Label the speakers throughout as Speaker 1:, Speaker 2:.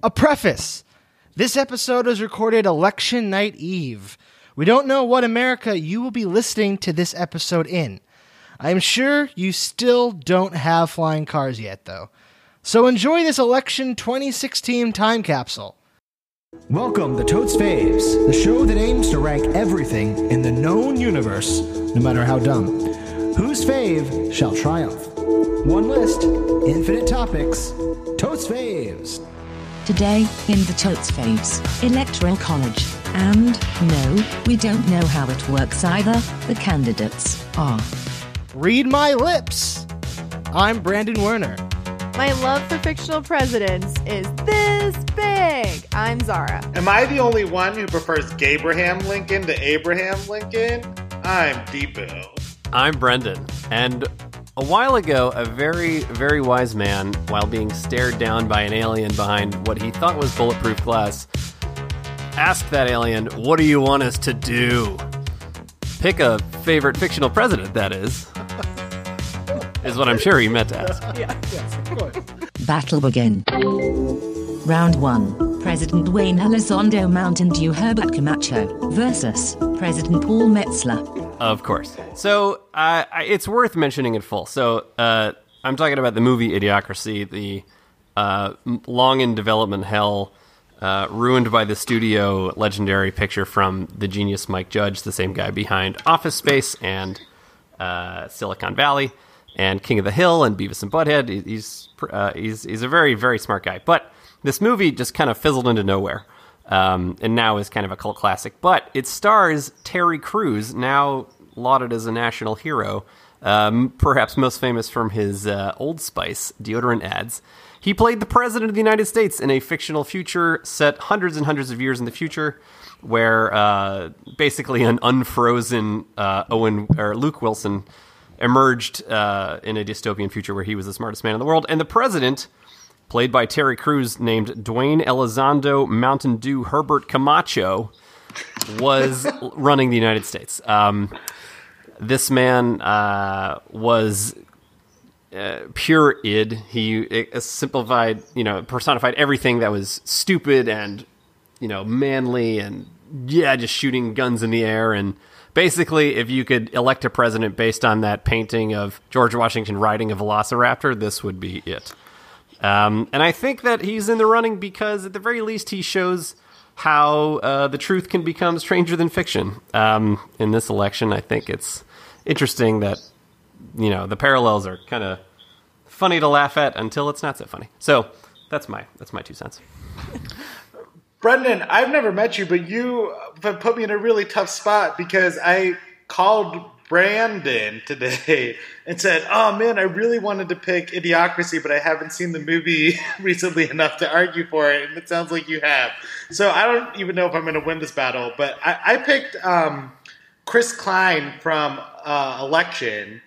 Speaker 1: A preface. This episode is recorded election night eve. We don't know what America you will be listening to this episode in. I'm sure you still don't have flying cars yet, though. So enjoy this election 2016 time capsule. Welcome to Totes Faves, the show that aims to rank everything in the known universe, no matter how dumb. Whose fave shall triumph? One list, infinite topics. Totes Faves.
Speaker 2: Today, in the Totes Faves, Electoral College. And, no, we don't know how it works either, the candidates are.
Speaker 1: Read my lips. I'm Brandon Werner.
Speaker 3: My love for fictional presidents is this big. I'm Zara.
Speaker 4: Am I the only one who prefers Gabraham Lincoln to Abraham Lincoln? I'm Deepu.
Speaker 5: I'm Brendan, and a while ago, a very, very wise man, while being stared down by an alien behind what he thought was bulletproof glass, asked that alien, What do you want us to do? Pick a favorite fictional president, that is. is what I'm sure he meant to ask.
Speaker 2: Battle begin. Round 1. President Dwayne Elizondo Mountain Dew Herbert Camacho versus President Paul Metzler.
Speaker 5: Of course. So uh, it's worth mentioning in full. So uh, I'm talking about the movie Idiocracy, the uh, long in development hell, uh, ruined by the studio legendary picture from the genius Mike Judge, the same guy behind Office Space and uh, Silicon Valley and King of the Hill and Beavis and Butthead. He's uh, he's he's a very very smart guy, but this movie just kind of fizzled into nowhere, um, and now is kind of a cult classic. But it stars Terry Crews, now lauded as a national hero, um, perhaps most famous from his uh, Old Spice deodorant ads. He played the president of the United States in a fictional future set hundreds and hundreds of years in the future, where uh, basically an unfrozen uh, Owen or Luke Wilson emerged uh, in a dystopian future where he was the smartest man in the world, and the president, played by Terry Crews, named Dwayne Elizondo Mountain Dew Herbert Camacho, was running the United States. Um, this man uh, was uh, pure id. He uh, simplified, you know, personified everything that was stupid and, you know, manly and yeah, just shooting guns in the air. And basically, if you could elect a president based on that painting of George Washington riding a velociraptor, this would be it. Um, and I think that he's in the running because, at the very least, he shows how uh, the truth can become stranger than fiction. Um, in this election, I think it's interesting that you know the parallels are kind of funny to laugh at until it's not so funny. So that's my that's my two cents.
Speaker 4: Brendan, I've never met you, but you put me in a really tough spot because I called Brandon today and said, "Oh man, I really wanted to pick Idiocracy, but I haven't seen the movie recently enough to argue for it, and it sounds like you have." So I don't even know if I'm going to win this battle, but I, I picked um, Chris Klein from uh, Election.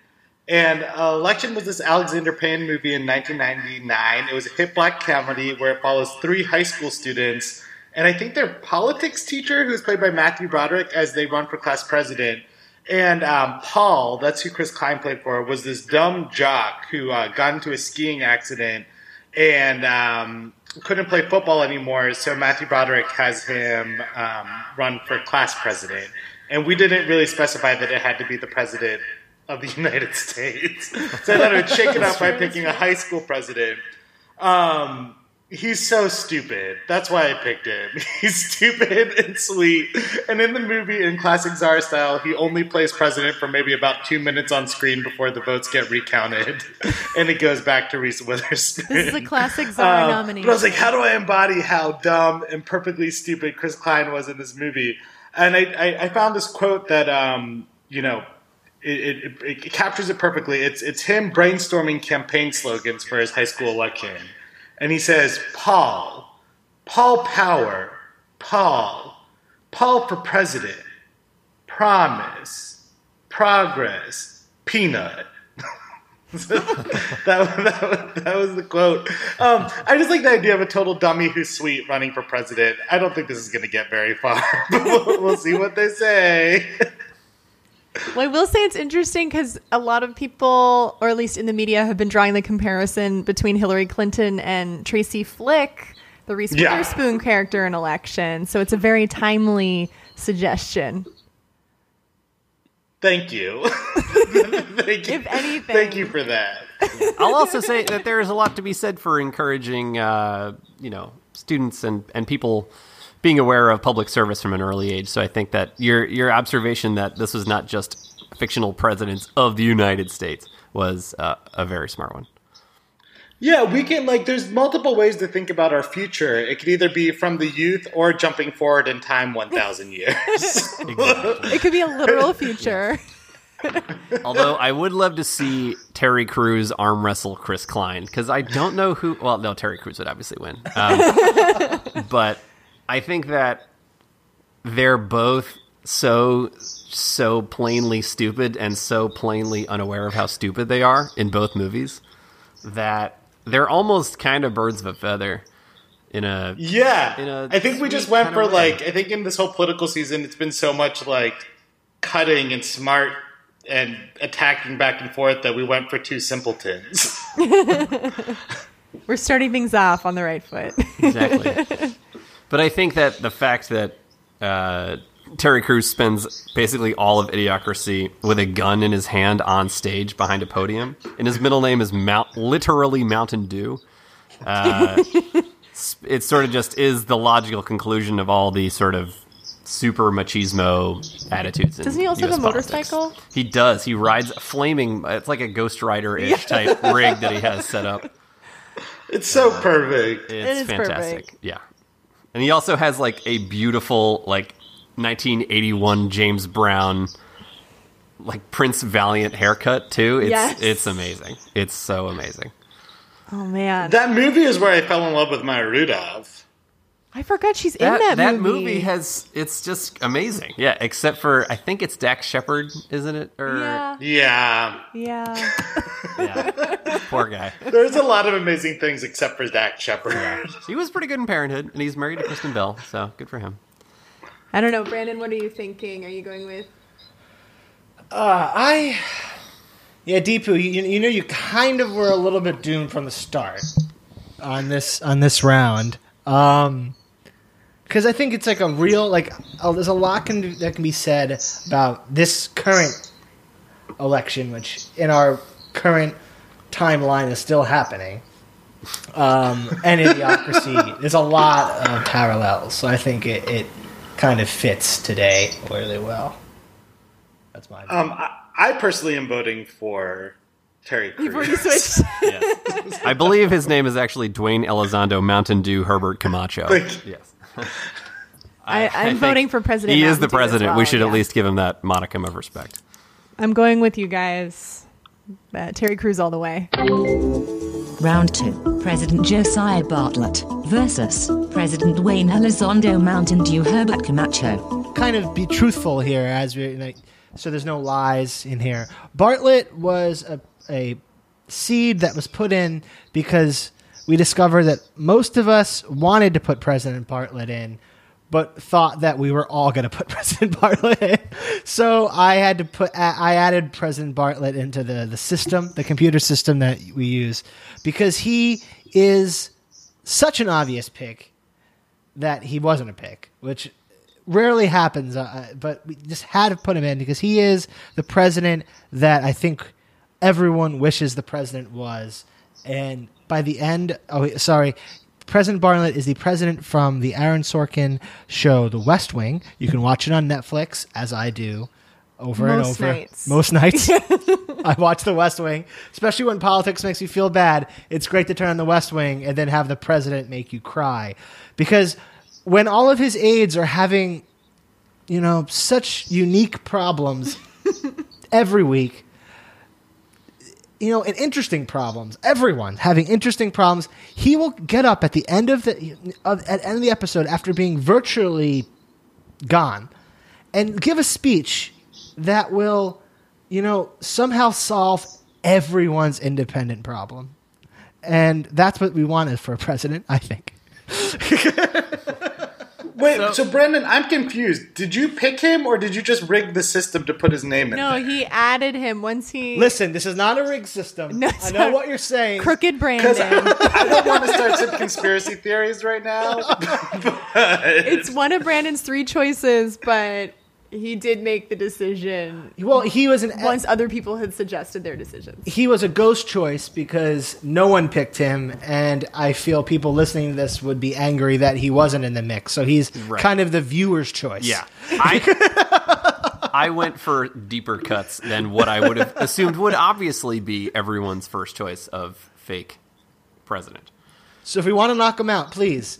Speaker 4: And uh, Election was this Alexander Payne movie in 1999. It was a hit black comedy where it follows three high school students and I think their politics teacher, who's played by Matthew Broderick, as they run for class president. And um, Paul, that's who Chris Klein played for, was this dumb jock who uh, got into a skiing accident and um, couldn't play football anymore. So Matthew Broderick has him um, run for class president. And we didn't really specify that it had to be the president of the United States. So I thought I would shake it up by picking a high school president. Um, he's so stupid. That's why I picked him. He's stupid and sweet. And in the movie, in classic Zara style, he only plays president for maybe about two minutes on screen before the votes get recounted, and it goes back to Reese Witherspoon.
Speaker 3: This is a classic Zara
Speaker 4: Um,
Speaker 3: nominee.
Speaker 4: But I was like, how do I embody how dumb and perfectly stupid Chris Klein was in this movie? And I, I, I found this quote that, um, you know, it, it, it captures it perfectly. It's, it's him brainstorming campaign slogans for his high school election. And he says, Paul, Paul Power, Paul, Paul for president, promise, progress, peanut. that, that, that was the quote. Um, I just like the idea of a total dummy who's sweet running for president. I don't think this is going to get very far, but we'll, we'll see what they say.
Speaker 3: Well, I will say it's interesting because a lot of people, or at least in the media, have been drawing the comparison between Hillary Clinton and Tracy Flick the Reese
Speaker 4: Yeah.
Speaker 3: Witherspoon character in Election. So it's a very timely suggestion.
Speaker 4: Thank you. thank you.
Speaker 3: If anything.
Speaker 4: Thank you for that.
Speaker 5: I'll also say that there is a lot to be said for encouraging, uh, you know, students and, and people being aware of public service from an early age. So I think that your your observation that this was not just fictional presidents of the United States was uh, a very smart one.
Speaker 4: Yeah, we can like. There's multiple ways to think about our future. It could either be from the youth or jumping forward in time 1,000 years.
Speaker 3: It could be a literal future.
Speaker 5: Although I would love to see Terry Crews arm wrestle Chris Klein because I don't know who. Well, no, Terry Crews would obviously win, um, but I think that they're both so so plainly stupid and so plainly unaware of how stupid they are in both movies that they're almost kind of birds of a feather. In a
Speaker 4: yeah,
Speaker 5: In a
Speaker 4: I think we just went for like. I think in this whole political season, it's been so much like cutting and smart and attacking back and forth that we went for two simpletons.
Speaker 3: We're starting things off on the right foot.
Speaker 5: exactly. but I think that the fact that uh, Terry Crews spends basically all of Idiocracy with a gun in his hand on stage behind a podium, and his middle name is Mount, literally Mountain Dew. Uh, it sort of just is the logical conclusion of all the sort of super machismo attitudes. In
Speaker 3: Doesn't he also
Speaker 5: US
Speaker 3: have a
Speaker 5: politics.
Speaker 3: motorcycle?
Speaker 5: He does. He rides a flaming. It's like a Ghost Rider ish type rig that he has set up.
Speaker 4: It's so perfect.
Speaker 5: It's
Speaker 3: is
Speaker 5: fantastic.
Speaker 3: perfect.
Speaker 5: Yeah. And he also has like a beautiful like 1981 James Brown like Prince Valiant haircut too. It's
Speaker 3: Yes.
Speaker 5: it's amazing. It's so amazing.
Speaker 3: Oh man,
Speaker 4: That movie is where I fell in love with Maya Rudolph.
Speaker 3: I forgot she's in that, movie. that movie. Movie.
Speaker 5: has it's just amazing. Yeah, except for I think it's Dax Shepard, isn't it? Or
Speaker 3: Yeah,
Speaker 4: Yeah,
Speaker 3: yeah.
Speaker 5: yeah. Poor guy.
Speaker 4: there's a lot of amazing things except for Dax Shepard.
Speaker 5: He was pretty good in Parenthood and he's married to Kristen Bell, so good for him.
Speaker 3: I don't know, Brandon. What are you thinking? Are you going with?
Speaker 1: Uh, I, yeah, Deepu, you, you know, you kind of were a little bit doomed from the start on this on this round, um, because I think it's like a real like there's a lot can, that can be said about this current election, which in our current timeline is still happening. Um, and idiocracy, there's a lot of parallels, so I think it, it kind of fits today really well. That's my.
Speaker 4: Um, I, I personally am voting for Terry
Speaker 3: You've already
Speaker 4: Crews.
Speaker 3: switched.
Speaker 5: I believe his name is actually Dwayne Elizondo Mountain Dew Herbert Camacho.
Speaker 4: Thank
Speaker 5: yes.
Speaker 3: I, I'm
Speaker 5: think
Speaker 3: voting for President.
Speaker 5: He is the
Speaker 3: Dew
Speaker 5: president.
Speaker 3: well,
Speaker 5: we should
Speaker 3: yeah.
Speaker 5: at least give him that modicum of respect.
Speaker 3: I'm going with you guys. Uh, Terry Crews all the way.
Speaker 2: Round 2. President Josiah Bartlet versus President Dwayne Elizondo Mountain Dew Herbert Camacho.
Speaker 1: kind of be truthful here as we like, so there's no lies in here. Bartlet was a, a seed that was put in because we discovered that most of us wanted to put President Bartlet in, but thought that we were all going to put President Bartlet in. So I had to put I added President Bartlet into the the system, the computer system that we use, because he is such an obvious pick that he wasn't a pick, which rarely happens. Uh, but we just had to put him in because he is the president that I think everyone wishes the president was. And by the end, oh sorry, President Bartlet is the president from the Aaron Sorkin show, The West Wing. You can watch it on Netflix, as I do. Over
Speaker 3: Most
Speaker 1: and over,
Speaker 3: nights.
Speaker 1: most nights. I watch The West Wing, especially when politics makes you feel bad. It's great to turn on The West Wing and then have the president make you cry, because when all of his aides are having, you know, such unique problems every week, you know, and interesting problems. Everyone having interesting problems. He will get up at the end of the of, at end of the episode after being virtually gone, and give a speech that will, you know, somehow solve everyone's independent problem. And that's what we wanted for a president, I think.
Speaker 4: Wait,
Speaker 5: So-
Speaker 4: so, Brendan, I'm confused. Did you pick him, or did you just rig the system to put his name in?
Speaker 3: No,
Speaker 4: there?
Speaker 3: he added him once he
Speaker 1: Listen, this is not a rig system.
Speaker 3: No,
Speaker 1: I know what you're saying.
Speaker 3: crooked
Speaker 4: Because
Speaker 3: Brandon.
Speaker 4: I don't want to start some conspiracy theories right now. but
Speaker 3: it's one of Brandon's three choices, but he did make the decision
Speaker 1: Well, he was an
Speaker 3: once other people had suggested their decisions.
Speaker 1: he was a ghost choice because no one picked him, and I feel people listening to this would be angry that he wasn't in the mix. So he's
Speaker 5: Right.
Speaker 1: kind of the viewer's choice.
Speaker 5: Yeah. I I went for deeper cuts than what I would have assumed would obviously be everyone's first choice of fake president.
Speaker 1: So if we want to knock him out, please.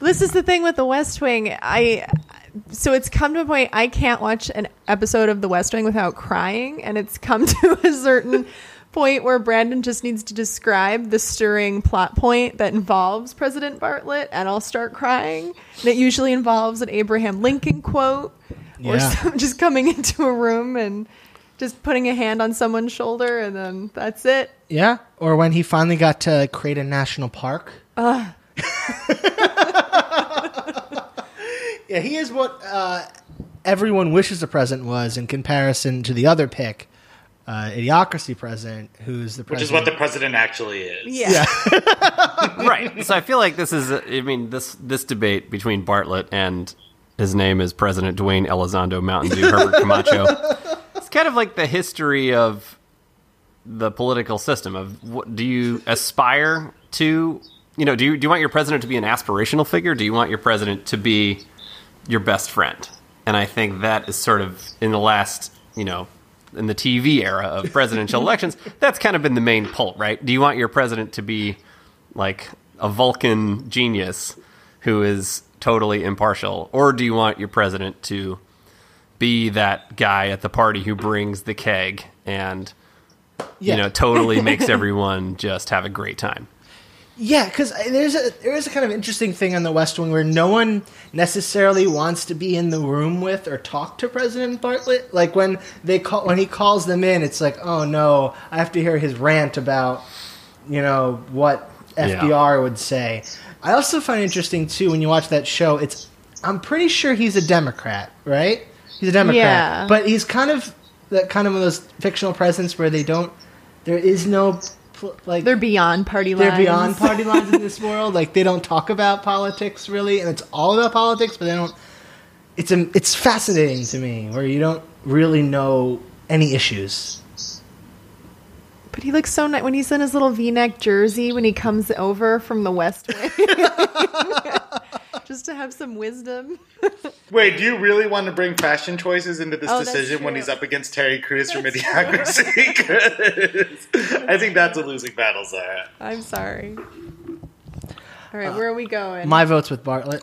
Speaker 3: This is the thing with the West Wing. I so it's come to a point I can't watch an episode of the West Wing without crying, and it's come to a certain point where Brandon just needs to describe the stirring plot point that involves President Bartlet, and I'll start crying. And it usually involves an Abraham Lincoln quote, or some, just coming into a room and just putting a hand on someone's shoulder, and then that's it.
Speaker 1: Yeah. Or when he finally got to create a national park. yeah, he is what uh, everyone wishes the president was in comparison to the other pick, uh, idiocracy president, who's the
Speaker 4: which
Speaker 1: president.
Speaker 4: is what the president actually is.
Speaker 3: Yeah.
Speaker 5: right. So I feel like this is I mean this this debate between Bartlet and his name is President Dwayne Elizondo Mountain Dew Herbert Camacho. It's kind of like the history of the political system of what do you aspire to you know do you do you want your president to be an aspirational figure do you want your president to be your best friend. And i think that is sort of in the last you know in the tv era of presidential elections that's kind of been the main pull right? Do you want your president to be like a vulcan genius who is totally impartial? Or do you want your president to be that guy at the party who brings the keg and
Speaker 1: Yeah.
Speaker 5: you know totally makes everyone just have a great time
Speaker 1: Yeah, because uh, there's a there is a kind of interesting thing on the West Wing where no one necessarily wants to be in the room with or talk to President Bartlet. Like when they call when he calls them in, it's like, oh no, I have to hear his rant about you know what FDR would say. I also find it interesting too when you watch that show. It's I'm pretty sure he's a Democrat, right? He's a Democrat,
Speaker 3: Yeah.
Speaker 1: but he's kind of that kind of one of those fictional presidents where they don't. There is no pl- like
Speaker 3: They're beyond party lines.
Speaker 1: they're beyond party lines in this world. Like they don't talk about politics really, and it's all about politics, but they don't. It's a, it's fascinating to me where you don't really know any issues.
Speaker 3: But he looks so nice when he's in his little V-neck jersey when he comes over from the West Wing. Just to have some wisdom.
Speaker 4: Wait, do you really want to bring fashion choices into this
Speaker 3: Oh, that's
Speaker 4: decision when
Speaker 3: true.
Speaker 4: he's up against Terry Crews from Idiocracy? 'Cause I think that's a losing battle, Zara.
Speaker 3: I'm sorry. All right, uh, where are we going?
Speaker 1: My vote's with Bartlet.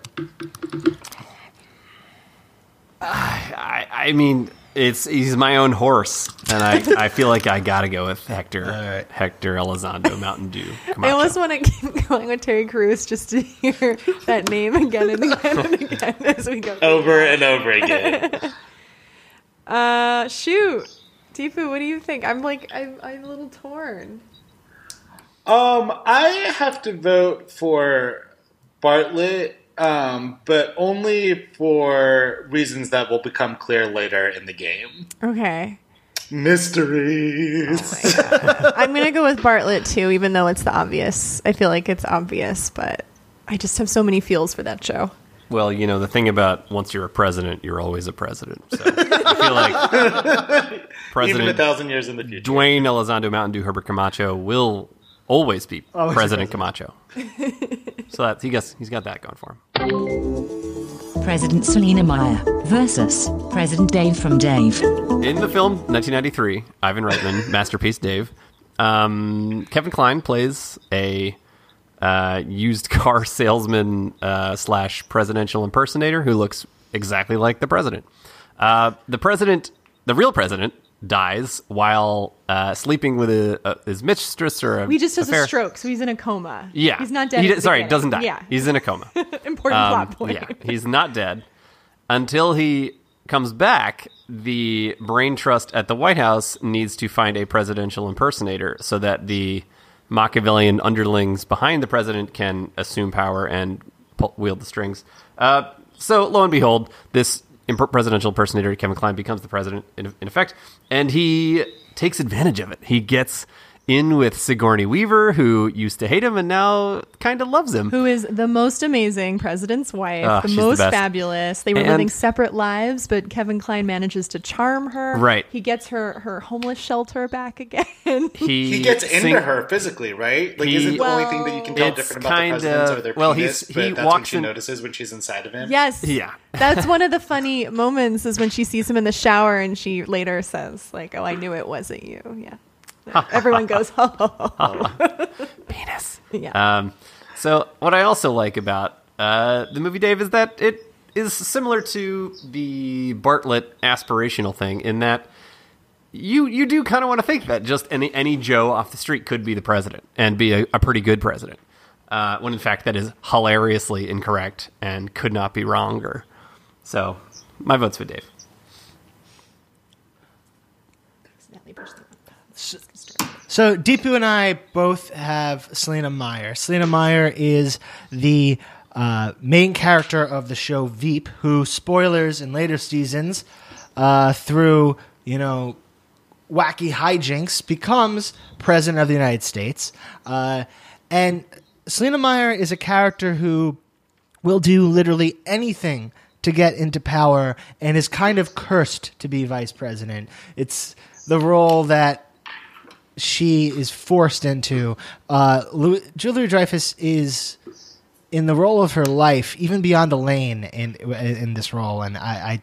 Speaker 5: I, I mean, it's he's my own horse, and I, I feel like I gotta go with Hector
Speaker 1: right.
Speaker 5: Hector Elizondo Mountain Dew.
Speaker 3: I
Speaker 5: Camacho.
Speaker 3: almost want to keep going with Terry Crews just to hear that name again and again and again as we go.
Speaker 4: Over and over again.
Speaker 3: Uh, shoot, Deepu, what do you think? I'm like, I'm, I'm a little torn.
Speaker 4: Um, I have to vote for Bartlet, um, but only for reasons that will become clear later in the game.
Speaker 3: Okay,
Speaker 4: Mysteries.
Speaker 3: I'm gonna go with Bartlet too, even though it's the obvious. I feel like it's obvious, but I just have so many feels for that show.
Speaker 5: Well, you know the thing about once you're a president, you're always a president. So I feel like president
Speaker 4: Even a
Speaker 5: President
Speaker 4: thousand years in the future.
Speaker 5: Dwayne Elizondo Mountain Dew Herbert Camacho will always be
Speaker 1: Always
Speaker 5: President
Speaker 1: a
Speaker 5: Camacho. so that he gets he's got that going for him.
Speaker 2: President Selina Meyer versus President Dave from Dave.
Speaker 5: In the film 1993, Ivan Reitman, masterpiece Dave, um, Kevin Kline plays a uh, used car salesman uh, slash presidential impersonator who looks exactly like the president. Uh, the president, the real president, dies while uh, sleeping with a, a, his mistress or a
Speaker 3: He just has
Speaker 5: affair.
Speaker 3: a stroke, so he's in a coma.
Speaker 5: Yeah,
Speaker 3: he's not dead.
Speaker 5: He
Speaker 3: the
Speaker 5: sorry, doesn't die.
Speaker 3: Yeah,
Speaker 5: he's in a coma.
Speaker 3: important
Speaker 5: Um,
Speaker 3: plot point.
Speaker 5: Yeah, he's not dead until he comes back. The brain trust at the White House needs to find a presidential impersonator so that the Machiavellian underlings behind the president can assume power and pull, wield the strings. Uh, So lo and behold, this presidential impersonator Kevin Kline becomes the president in, in effect, and he takes advantage of it. He gets in with Sigourney Weaver, who used to hate him and now kind of loves him.
Speaker 3: Who is the most amazing president's wife,
Speaker 5: Ah,
Speaker 3: the
Speaker 5: she's the
Speaker 3: most fabulous. They were
Speaker 5: And-
Speaker 3: living separate lives, but Kevin Kline manages to charm her.
Speaker 5: Right.
Speaker 3: He gets her her homeless shelter back again.
Speaker 5: he,
Speaker 4: He gets into
Speaker 5: sing-
Speaker 4: her physically, right? Like,
Speaker 5: He-
Speaker 4: isn't the only thing that you can tell
Speaker 5: It's
Speaker 4: different about the
Speaker 5: kinda-
Speaker 4: presidents or their
Speaker 5: well,
Speaker 4: penis,
Speaker 5: he's-
Speaker 4: but
Speaker 5: he
Speaker 4: that's what
Speaker 5: walks
Speaker 4: she
Speaker 5: in-
Speaker 4: notices when she's inside of him?
Speaker 3: yes.
Speaker 5: Yeah.
Speaker 3: That's one of the funny moments is when she sees him in the shower and she later says, like, oh, I knew it wasn't you. Yeah. Everyone goes, ho, ho, ho, ho.
Speaker 5: penis.
Speaker 3: Yeah.
Speaker 5: Um, so what I also like about uh, the movie Dave is that it is similar to the Bartlet aspirational thing in that you you do kind of want to think that just any any Joe off the street could be the president and be a, a pretty good president, uh, when in fact that is hilariously incorrect and could not be wronger. So my vote's for Dave.
Speaker 1: So Deepu and I both have Selina Meyer. Selina Meyer is the uh, main character of the show Veep, who spoilers in later seasons uh, through you know wacky hijinks becomes president of the United States. Uh, and Selina Meyer is a character who will do literally anything to get into power and is kind of cursed to be vice president. It's the role that she is forced into. Uh, Louis, Julia Dreyfus is in the role of her life, even beyond Elaine in in this role, and I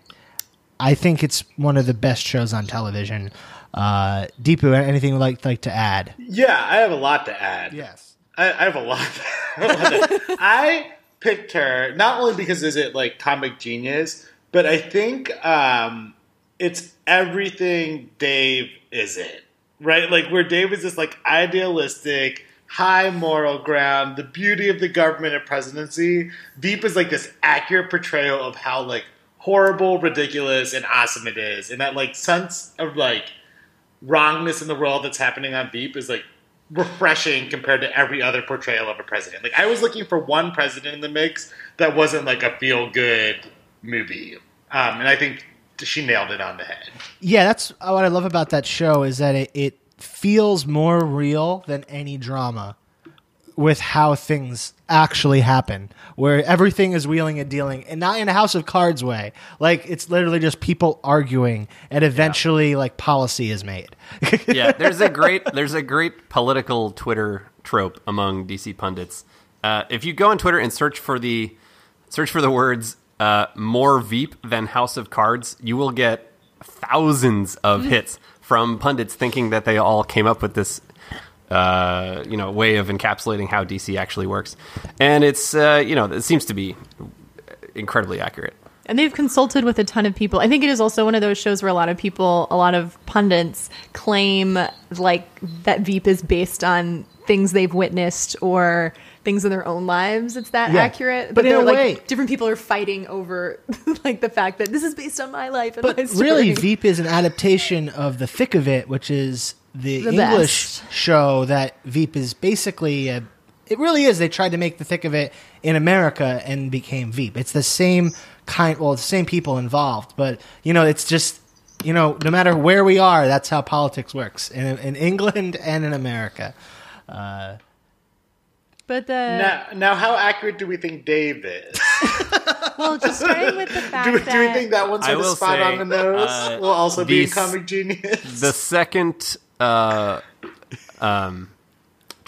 Speaker 1: I, I think it's one of the best shows on television. Uh, Deepu, anything you'd like like to add?
Speaker 4: Yeah, I have a lot to add.
Speaker 1: Yes.
Speaker 4: I, I have a lot. I picked her not only because is it like comic genius, but I think um, it's everything Dave isn't. Right, like where Dave is this like idealistic, high moral ground, the beauty of the government and presidency. Veep is like this accurate portrayal of how like horrible, ridiculous, and awesome it is, and that like sense of like wrongness in the world that's happening on Veep is like refreshing compared to every other portrayal of a president. Like I was looking for one president in the mix that wasn't like a feel good movie, um, and I think she nailed it on the head.
Speaker 1: Yeah, that's what I love about that show is that it, it feels more real than any drama with how things actually happen, where everything is wheeling and dealing, and not in a House of Cards way. Like it's literally just people arguing, and eventually, like policy is made.
Speaker 5: yeah, there's a great there's a great political Twitter trope among DC pundits. Uh, if you go on Twitter and search for the search for the words uh, "more Veep than House of Cards," you will get thousands of hits from pundits thinking that they all came up with this. Uh, you know, way of encapsulating how DC actually works, and it's uh, you know it seems to be incredibly accurate.
Speaker 3: And they've consulted with a ton of people. I think it is also one of those shows where a lot of people, a lot of pundits claim like that Veep is based on things they've witnessed or things in their own lives. It's that
Speaker 1: Yeah.
Speaker 3: accurate.
Speaker 1: But in
Speaker 3: they're
Speaker 1: a
Speaker 3: like
Speaker 1: way-
Speaker 3: different people are fighting over like the fact that this is based on my life and
Speaker 1: But
Speaker 3: my
Speaker 1: really, Veep is an adaptation of The Thick of It, which is the,
Speaker 3: The
Speaker 1: English
Speaker 3: best.
Speaker 1: show that Veep is basically. A, it really is. They tried to make The Thick of It in America and became Veep. It's the same kind. Well, the same people involved, but you know, it's just you know, no matter where we are, that's how politics works in, in England and in America.
Speaker 3: Uh, but the
Speaker 4: Now, now, how accurate do we think Dave is?
Speaker 3: well, just starting with the fact
Speaker 4: Do, we-
Speaker 3: that
Speaker 4: do we think that one's
Speaker 5: I
Speaker 4: sort of
Speaker 5: will
Speaker 4: spot
Speaker 5: say,
Speaker 4: on the nose
Speaker 5: uh,
Speaker 4: will also be in
Speaker 5: these-
Speaker 4: comic genius?
Speaker 5: the second uh, um,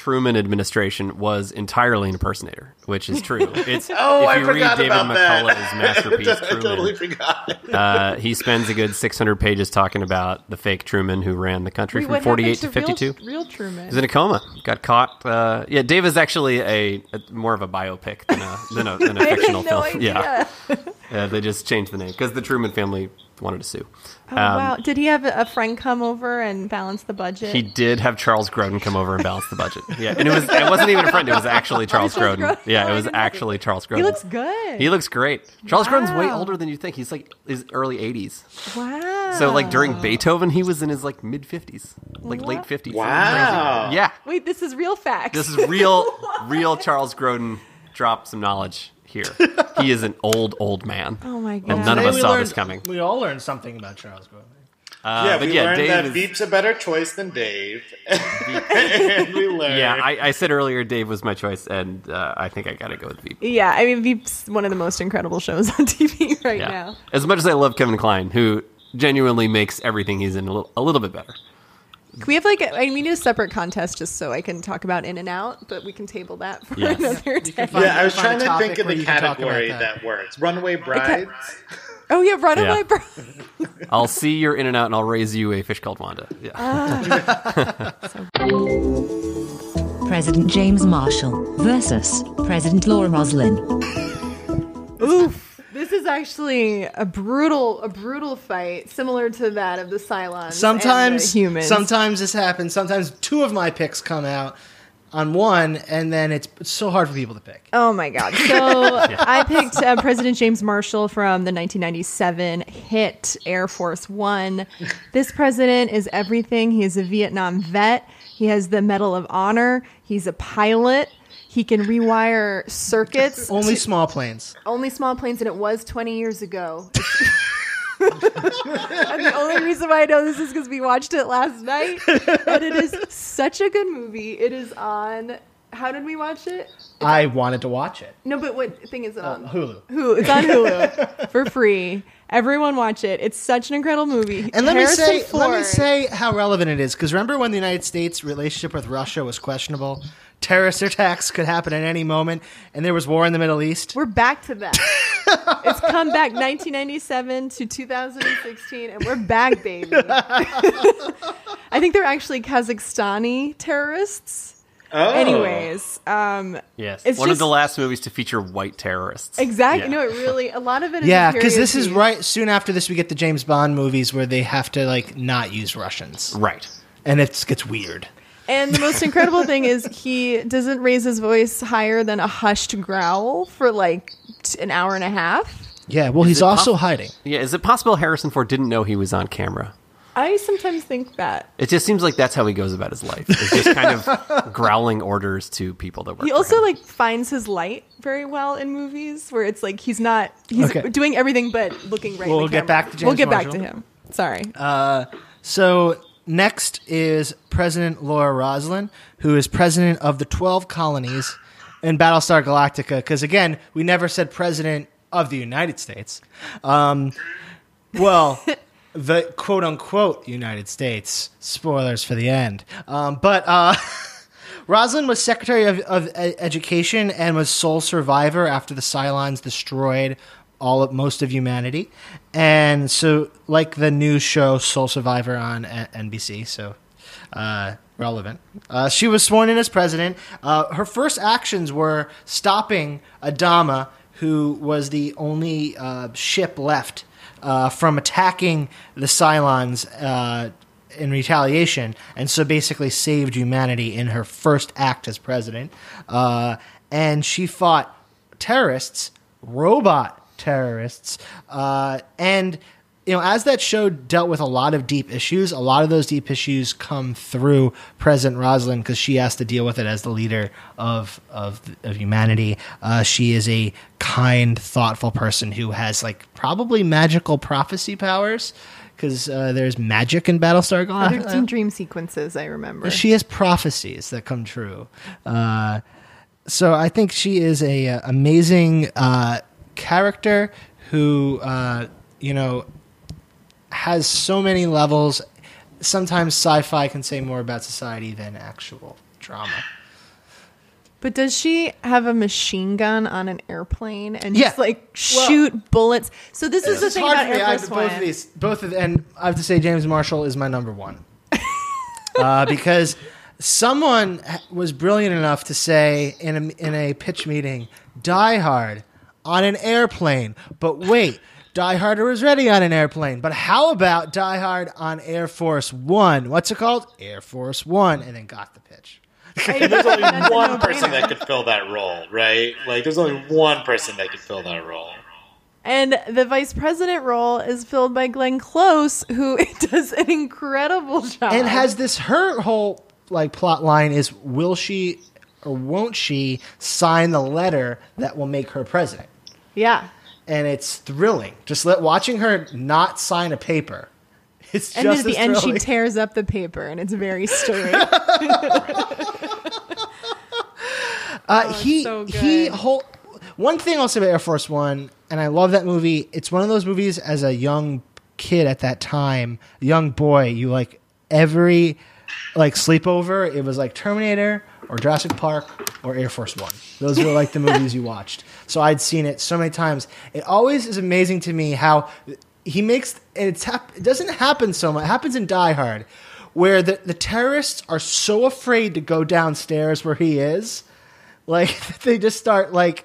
Speaker 5: Truman administration was entirely an impersonator, which is true. It's
Speaker 4: oh,
Speaker 5: if
Speaker 4: I
Speaker 5: you read David. McCullough's masterpiece,
Speaker 4: I
Speaker 5: Truman,
Speaker 4: totally forgot.
Speaker 5: uh, he spends a good 600 pages talking about the fake Truman who ran the country
Speaker 3: Wait,
Speaker 5: from 48 to
Speaker 3: happened
Speaker 5: 52.
Speaker 3: Real, real Truman.
Speaker 5: He's in a coma. Got caught. Uh, yeah, Dave is actually a, a more of a biopic than a than a, than a
Speaker 3: I had
Speaker 5: fictional
Speaker 3: no
Speaker 5: film.
Speaker 3: idea.
Speaker 5: Yeah, uh, they just changed the name because the Truman family wanted to sue.
Speaker 3: Oh, wow. Um, did he have a friend come over and balance the budget?
Speaker 5: He did have Charles Grodin come over and balance the budget. Yeah, and it was it wasn't even a friend. It was actually Charles
Speaker 3: Charles
Speaker 5: Grodin.
Speaker 3: Grodin.
Speaker 5: Yeah, it was actually Charles Grodin.
Speaker 3: He looks good.
Speaker 5: He looks great. Charles Grodin's way older than you think. He's like his early 80s.
Speaker 3: wow.
Speaker 5: So like during Beethoven, he was in his like mid 50s, like late 50s.
Speaker 4: Wow.
Speaker 5: Yeah.
Speaker 3: Wait, this is real facts.
Speaker 5: This is real, real Charles Grodin drop some knowledge here. he is an old, old man.
Speaker 3: Oh my god!
Speaker 5: And
Speaker 3: god.
Speaker 5: none of us saw
Speaker 1: learned-
Speaker 5: this coming.
Speaker 1: We all learned something about Charles Grodin.
Speaker 5: Uh,
Speaker 4: yeah,
Speaker 5: but
Speaker 4: we
Speaker 5: yeah,
Speaker 4: learned
Speaker 5: Dave
Speaker 4: that
Speaker 5: is-
Speaker 4: Veep's a better choice than Dave. and we learned.
Speaker 5: Yeah, I, I said earlier Dave was my choice, and uh, I think I got to go with Veep.
Speaker 3: Yeah, I mean, Veep's one of the most incredible shows on TV right
Speaker 5: Yeah.
Speaker 3: now.
Speaker 5: As much as I love Kevin Kline, who genuinely makes everything he's in a little, a little bit better.
Speaker 3: Can we have like a, I mean, need a separate contest just so I can talk about In and Out, but we can table that for
Speaker 5: Yes.
Speaker 3: another day.
Speaker 1: find-
Speaker 4: yeah, I was trying to think of
Speaker 1: where
Speaker 4: the
Speaker 1: you can talk about
Speaker 4: category
Speaker 1: that.
Speaker 4: that. works. Runaway Brides.
Speaker 3: Oh yeah, Runaway
Speaker 5: Yeah.
Speaker 3: Bro.
Speaker 5: I'll see your In and Out, and I'll raise you a fish called Wanda. Yeah. Ah.
Speaker 2: President James Marshall versus President Laura Roslin.
Speaker 3: Oof. This is actually a brutal, a brutal fight, similar to that of the Cylons. and
Speaker 1: Sometimes,
Speaker 3: the humans.
Speaker 1: sometimes this happens. Sometimes two of my picks come out on one, and then it's, it's so hard for people to pick.
Speaker 3: Oh my god! So I picked uh, President James Marshall from the 1997 hit Air Force One. This president is everything. He is a Vietnam vet. He has the Medal of Honor. He's a pilot. He can rewire circuits.
Speaker 1: Only
Speaker 3: to-
Speaker 1: small planes.
Speaker 3: only small planes, and it was 20 years ago. and the only reason why I know this is because we watched it last night. But it is such a good movie. It is on. How did we watch it?
Speaker 1: I wanted to watch it.
Speaker 3: No, but what thing is it on?
Speaker 1: Uh, Hulu.
Speaker 3: Hulu. It's on Hulu for free. Everyone watch it. It's such an incredible movie.
Speaker 1: And let
Speaker 3: Harrison
Speaker 1: me say, let me say how relevant it is. Because remember when the United States' relationship with Russia was questionable, terrorist attacks could happen at any moment, and there was war in the Middle East.
Speaker 3: we're back to that. it's come back 1997 to 2016, and we're back, baby. I think they're actually Kazakhstani terrorists.
Speaker 4: Oh.
Speaker 3: Anyways, um,
Speaker 5: yes.
Speaker 3: It's
Speaker 5: One of the last movies to feature white terrorists.
Speaker 3: exactly.
Speaker 5: Yeah.
Speaker 3: No, it really. A lot of it is
Speaker 1: Yeah, because this
Speaker 3: period
Speaker 1: is right soon after this. We get the James Bond movies where they have to like not use Russians,
Speaker 5: Right.
Speaker 1: and it gets weird.
Speaker 3: And the most incredible thing is he doesn't raise his voice higher than a hushed growl for like t- an hour and a half.
Speaker 1: Yeah, well, he's also
Speaker 5: poss-
Speaker 1: hiding.
Speaker 5: Yeah. Is it possible Harrison Ford didn't know he was on camera?
Speaker 3: I sometimes think that.
Speaker 5: It just seems like that's how he goes about his life. It's just kind of growling orders to people that work.
Speaker 3: He
Speaker 5: for
Speaker 3: also
Speaker 5: him.
Speaker 3: like finds his light very well in movies where it's like he's not he's
Speaker 1: Okay.
Speaker 3: doing everything but looking right. in
Speaker 1: We'll
Speaker 3: the
Speaker 1: get
Speaker 3: camera.
Speaker 1: back to James
Speaker 3: We'll get back
Speaker 1: Marshall.
Speaker 3: to him. Sorry.
Speaker 1: Uh, so next is President Laura Roslin, who is president of the 12 colonies in Battlestar Galactica. Because again, we never said president of the United States. Um, well, the quote unquote United States. Spoilers for the end. Um, but uh, Roslin was Secretary of, of Education and was sole survivor after the Cylons destroyed all of most of humanity. And so, like the new show Soul Survivor on A- NBC, so uh, relevant. Uh, she was sworn in as president. Uh, her first actions were stopping Adama, who was the only uh, ship left uh, from attacking the Cylons. Uh, in retaliation, and so basically saved humanity in her first act as president. And she fought terrorists, robot terrorists, uh, and you know, as that show dealt with a lot of deep issues, a lot of those deep issues come through President Roslin because she has to deal with it as the leader of of, of humanity. Uh, she is a kind, thoughtful person who has like probably magical prophecy powers because uh, there's magic in Battlestar Galactica.
Speaker 3: There's some dream sequences I remember.
Speaker 1: She has prophecies that come true. Uh, so I think she is a, uh, amazing uh, character who uh, you know has so many levels. Sometimes sci-fi can say more about society than actual drama.
Speaker 3: But does she have a machine gun on an airplane and
Speaker 1: Yeah.
Speaker 3: just like
Speaker 1: Well-
Speaker 3: shoot bullets? So this is the thing about. Air
Speaker 1: I-
Speaker 3: Force
Speaker 1: both of these, both of, and I have to say James Marshall is my number one uh, because someone was brilliant enough to say in a in a pitch meeting, "Die Hard on an airplane." But wait. Die Hard was ready on an airplane, but how about Die Hard on Air Force One? What's it called? Air Force One, and then got the pitch.
Speaker 4: And there's only one person that could fill that role, right? Like, there's only one person that could fill that role.
Speaker 3: And the vice president role is filled by Glenn Close, who does an incredible job.
Speaker 1: and has this her whole like plot line is will she or won't she sign the letter that will make her president?
Speaker 3: Yeah.
Speaker 1: And it's thrilling. Just let, watching her not sign a paper. It's
Speaker 3: And at the end, she tears up the paper, and it's very stirring.
Speaker 1: Uh, he
Speaker 3: so
Speaker 1: he whole one thing I'll say about Air Force One, and I love that movie. It's one of those movies as a young kid at that time, young boy, you like every like sleepover. It was like Terminator or Jurassic Park or Air Force One. Those were like the movies you watched. So I'd seen it so many times. It always is amazing to me how he makes it's hap- it doesn't happen so much. It happens in Die Hard. Where the, the terrorists are so afraid to go downstairs where he is, like they just start like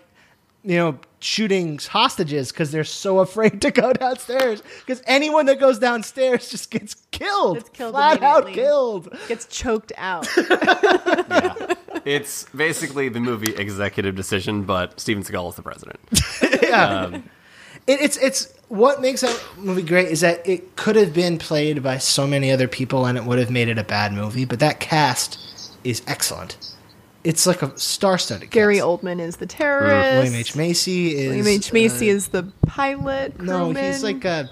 Speaker 1: you know shooting hostages because they're so afraid to go downstairs because anyone that goes downstairs just gets killed
Speaker 3: Gets killed
Speaker 1: flat out killed
Speaker 3: Gets choked out. yeah.
Speaker 5: It's basically the movie Executive Decision, but Steven Seagal is the president.
Speaker 1: Um, it, it's it's what makes that movie great is that it could have been played by so many other people and it would have made it a bad movie but that cast is excellent it's like a star-studded
Speaker 3: Gary
Speaker 1: cast.
Speaker 3: Oldman is the terrorist.
Speaker 1: William H Macy is
Speaker 3: William H. Macy
Speaker 1: uh,
Speaker 3: is the pilot.
Speaker 1: no he's like a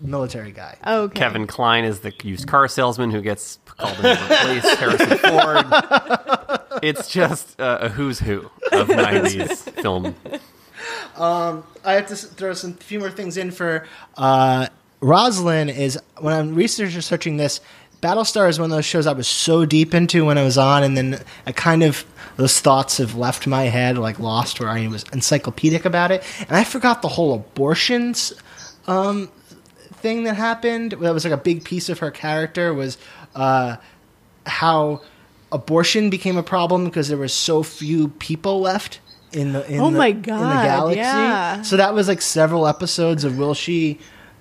Speaker 1: military guy
Speaker 3: okay.
Speaker 5: Kevin Kline is the used car salesman who gets called in to replace Harrison Ford. It's just uh, a who's who of 90s film.
Speaker 1: I have to throw some few more things in for uh, Roslin. Is when I'm researching this, Battlestar is one of those shows I was so deep into when I was on, and then I kind of those thoughts have left my head, like lost, where I was encyclopedic about it, and I forgot the whole abortions um, thing that happened. That was like a big piece of her character was uh, how abortion became a problem because there were so few people left in the in
Speaker 3: Oh
Speaker 1: the,
Speaker 3: my
Speaker 1: in the galaxy.
Speaker 3: yeah.
Speaker 1: So that was like several episodes of will she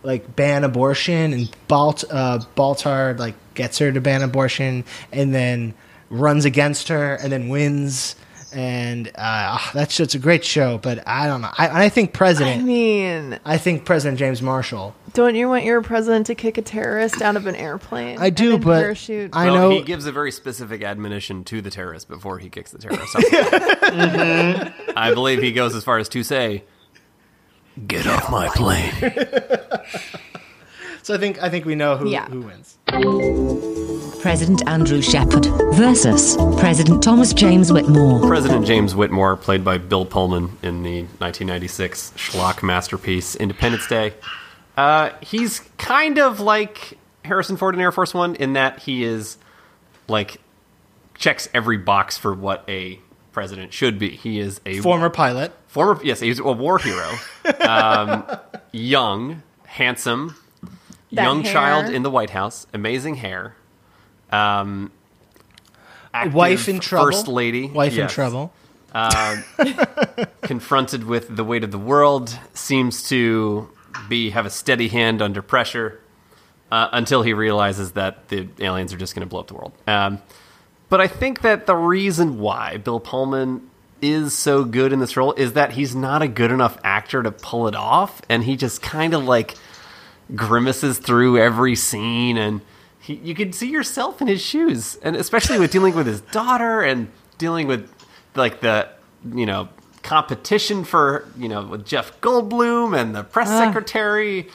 Speaker 1: like ban abortion and Balt uh, Baltar like gets her to ban abortion and then runs against her and then wins. And uh, that show's a great show, but I don't know. I, I think
Speaker 3: I
Speaker 1: president.
Speaker 3: mean,
Speaker 1: I think President James Marshall.
Speaker 3: don't you want your president to kick a terrorist out of an airplane?
Speaker 1: I do, but
Speaker 3: parachute?
Speaker 1: I
Speaker 5: well,
Speaker 1: know
Speaker 5: he gives a very specific admonition to the terrorist before he kicks the terrorist out. I believe he goes as far as to say, "Get off my plane."
Speaker 1: so. I think I think we know who
Speaker 3: Yeah.
Speaker 1: who wins.
Speaker 2: President Andrew Shepard versus President Thomas James Whitmore.
Speaker 5: President James Whitmore, played by Bill Pullman in the 1996 schlock masterpiece Independence Day. Uh, he's kind of like Harrison Ford in Air Force One in that he is like checks every box for what a president should be. He is a
Speaker 1: Former pilot.
Speaker 5: former yes, he's a war hero, um, young, handsome,
Speaker 3: That
Speaker 5: young
Speaker 3: hair.
Speaker 5: child in the White House, amazing hair, um, active
Speaker 1: Wife in trouble.
Speaker 5: first lady,
Speaker 1: Wife in
Speaker 5: yes.
Speaker 1: trouble.
Speaker 5: confronted with the weight of the world, seems to be have a steady hand under pressure uh, until he realizes that the aliens are just going to blow up the world. Um, but I think that the reason why Bill Pullman is so good in this role is that he's not a good enough actor to pull it off, and he just kind of like grimaces through every scene and he, you can see yourself in his shoes and especially with dealing with his daughter and dealing with like the you know competition for you know with jeff goldblum and the press ah. secretary.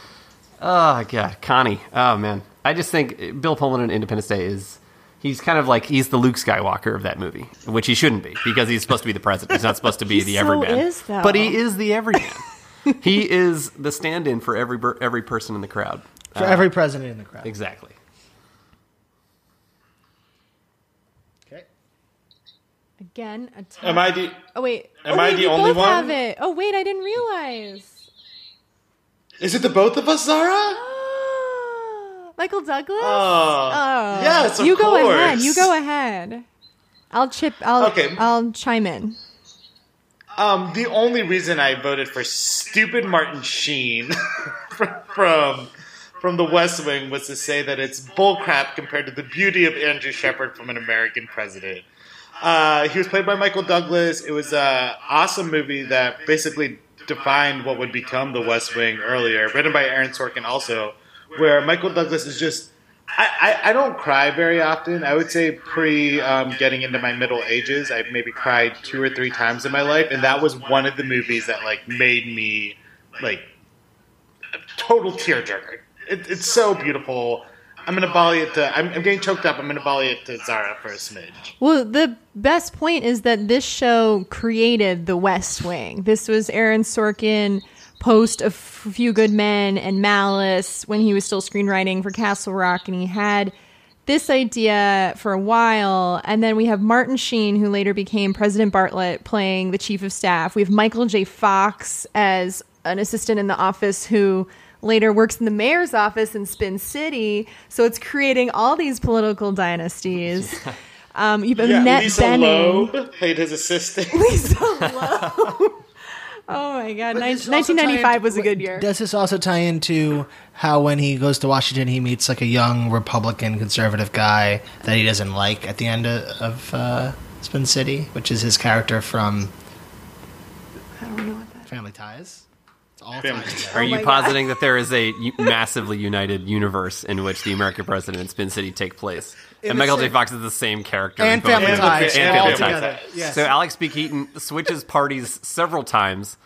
Speaker 5: Oh god connie. Oh man. I just think bill pullman in independence day is he's kind of like he's the luke skywalker of that movie which he shouldn't be because he's supposed to be the president he's not supposed to be
Speaker 3: He
Speaker 5: the
Speaker 3: so
Speaker 5: everyman
Speaker 3: is, though.
Speaker 5: but he is the everyman he is the stand-in for every every person in the crowd.
Speaker 1: For
Speaker 5: Uh,
Speaker 1: every president in the crowd.
Speaker 5: exactly.
Speaker 1: Okay.
Speaker 3: Again, a
Speaker 4: Am I the?
Speaker 3: Oh wait.
Speaker 4: Am
Speaker 3: oh,
Speaker 4: I
Speaker 3: wait,
Speaker 4: the
Speaker 3: we
Speaker 4: only
Speaker 3: both
Speaker 4: one?
Speaker 3: Have it. Oh wait, I didn't realize.
Speaker 4: Is it the both of us, Zara?
Speaker 3: Michael Douglas.
Speaker 4: Oh,
Speaker 3: Oh.
Speaker 4: yes, of
Speaker 3: you go
Speaker 4: course.
Speaker 3: ahead. You go ahead. I'll chip. I'll.
Speaker 4: Okay.
Speaker 3: I'll chime in.
Speaker 4: Um, the only reason I voted for stupid Martin Sheen from from The West Wing was to say that it's bullcrap compared to the beauty of Andrew Shepard from An American President. Uh, he was played by Michael Douglas. It was an awesome movie that basically defined what would become The West Wing earlier, written by Aaron Sorkin also, where Michael Douglas is just I, I, I don't cry very often. I would say pre um, getting into my middle ages, I maybe cried two or three times in my life, and that was one of the movies that like made me like a total tearjerker. It, it's so beautiful. I'm gonna volley it to. I'm, I'm getting choked up. I'm gonna volley it to Zara for a smidge.
Speaker 3: Well, the best point is that this show created the West Wing. This was Aaron Sorkin post A Few Good Men and Malice when he was still screenwriting for Castle Rock, and he had this idea for a while. And then we have Martin Sheen, who later became President Bartlet, playing the chief of staff. We have Michael J. Fox as an assistant in the office who later works in the mayor's office in Spin City. So it's creating all these political dynasties. Um, you've Annette
Speaker 4: Lisa
Speaker 3: Bening.
Speaker 4: Loeb played his assistant.
Speaker 3: Lisa Loeb. Oh my god, Nin- 1995
Speaker 1: tie
Speaker 3: was a good year.
Speaker 1: Does this also tie into how when he goes to Washington, he meets like a young Republican conservative guy that he doesn't like at the end of, of uh, Spin City, which is his character from
Speaker 3: I don't know what that.
Speaker 1: Family Ties. It's all
Speaker 4: Family Ties.
Speaker 1: together.
Speaker 5: Are
Speaker 3: Oh
Speaker 5: you
Speaker 3: my God.
Speaker 5: positing that there is a massively united universe in which the American president and Spin City take place?
Speaker 1: In
Speaker 5: and Michael J. Fox is the same character.
Speaker 1: And
Speaker 5: in both
Speaker 1: Family
Speaker 5: movies.
Speaker 1: Ties.
Speaker 5: And
Speaker 1: all
Speaker 5: Family Ties.
Speaker 1: together. Yes.
Speaker 5: So Alex P. Keaton switches parties several times.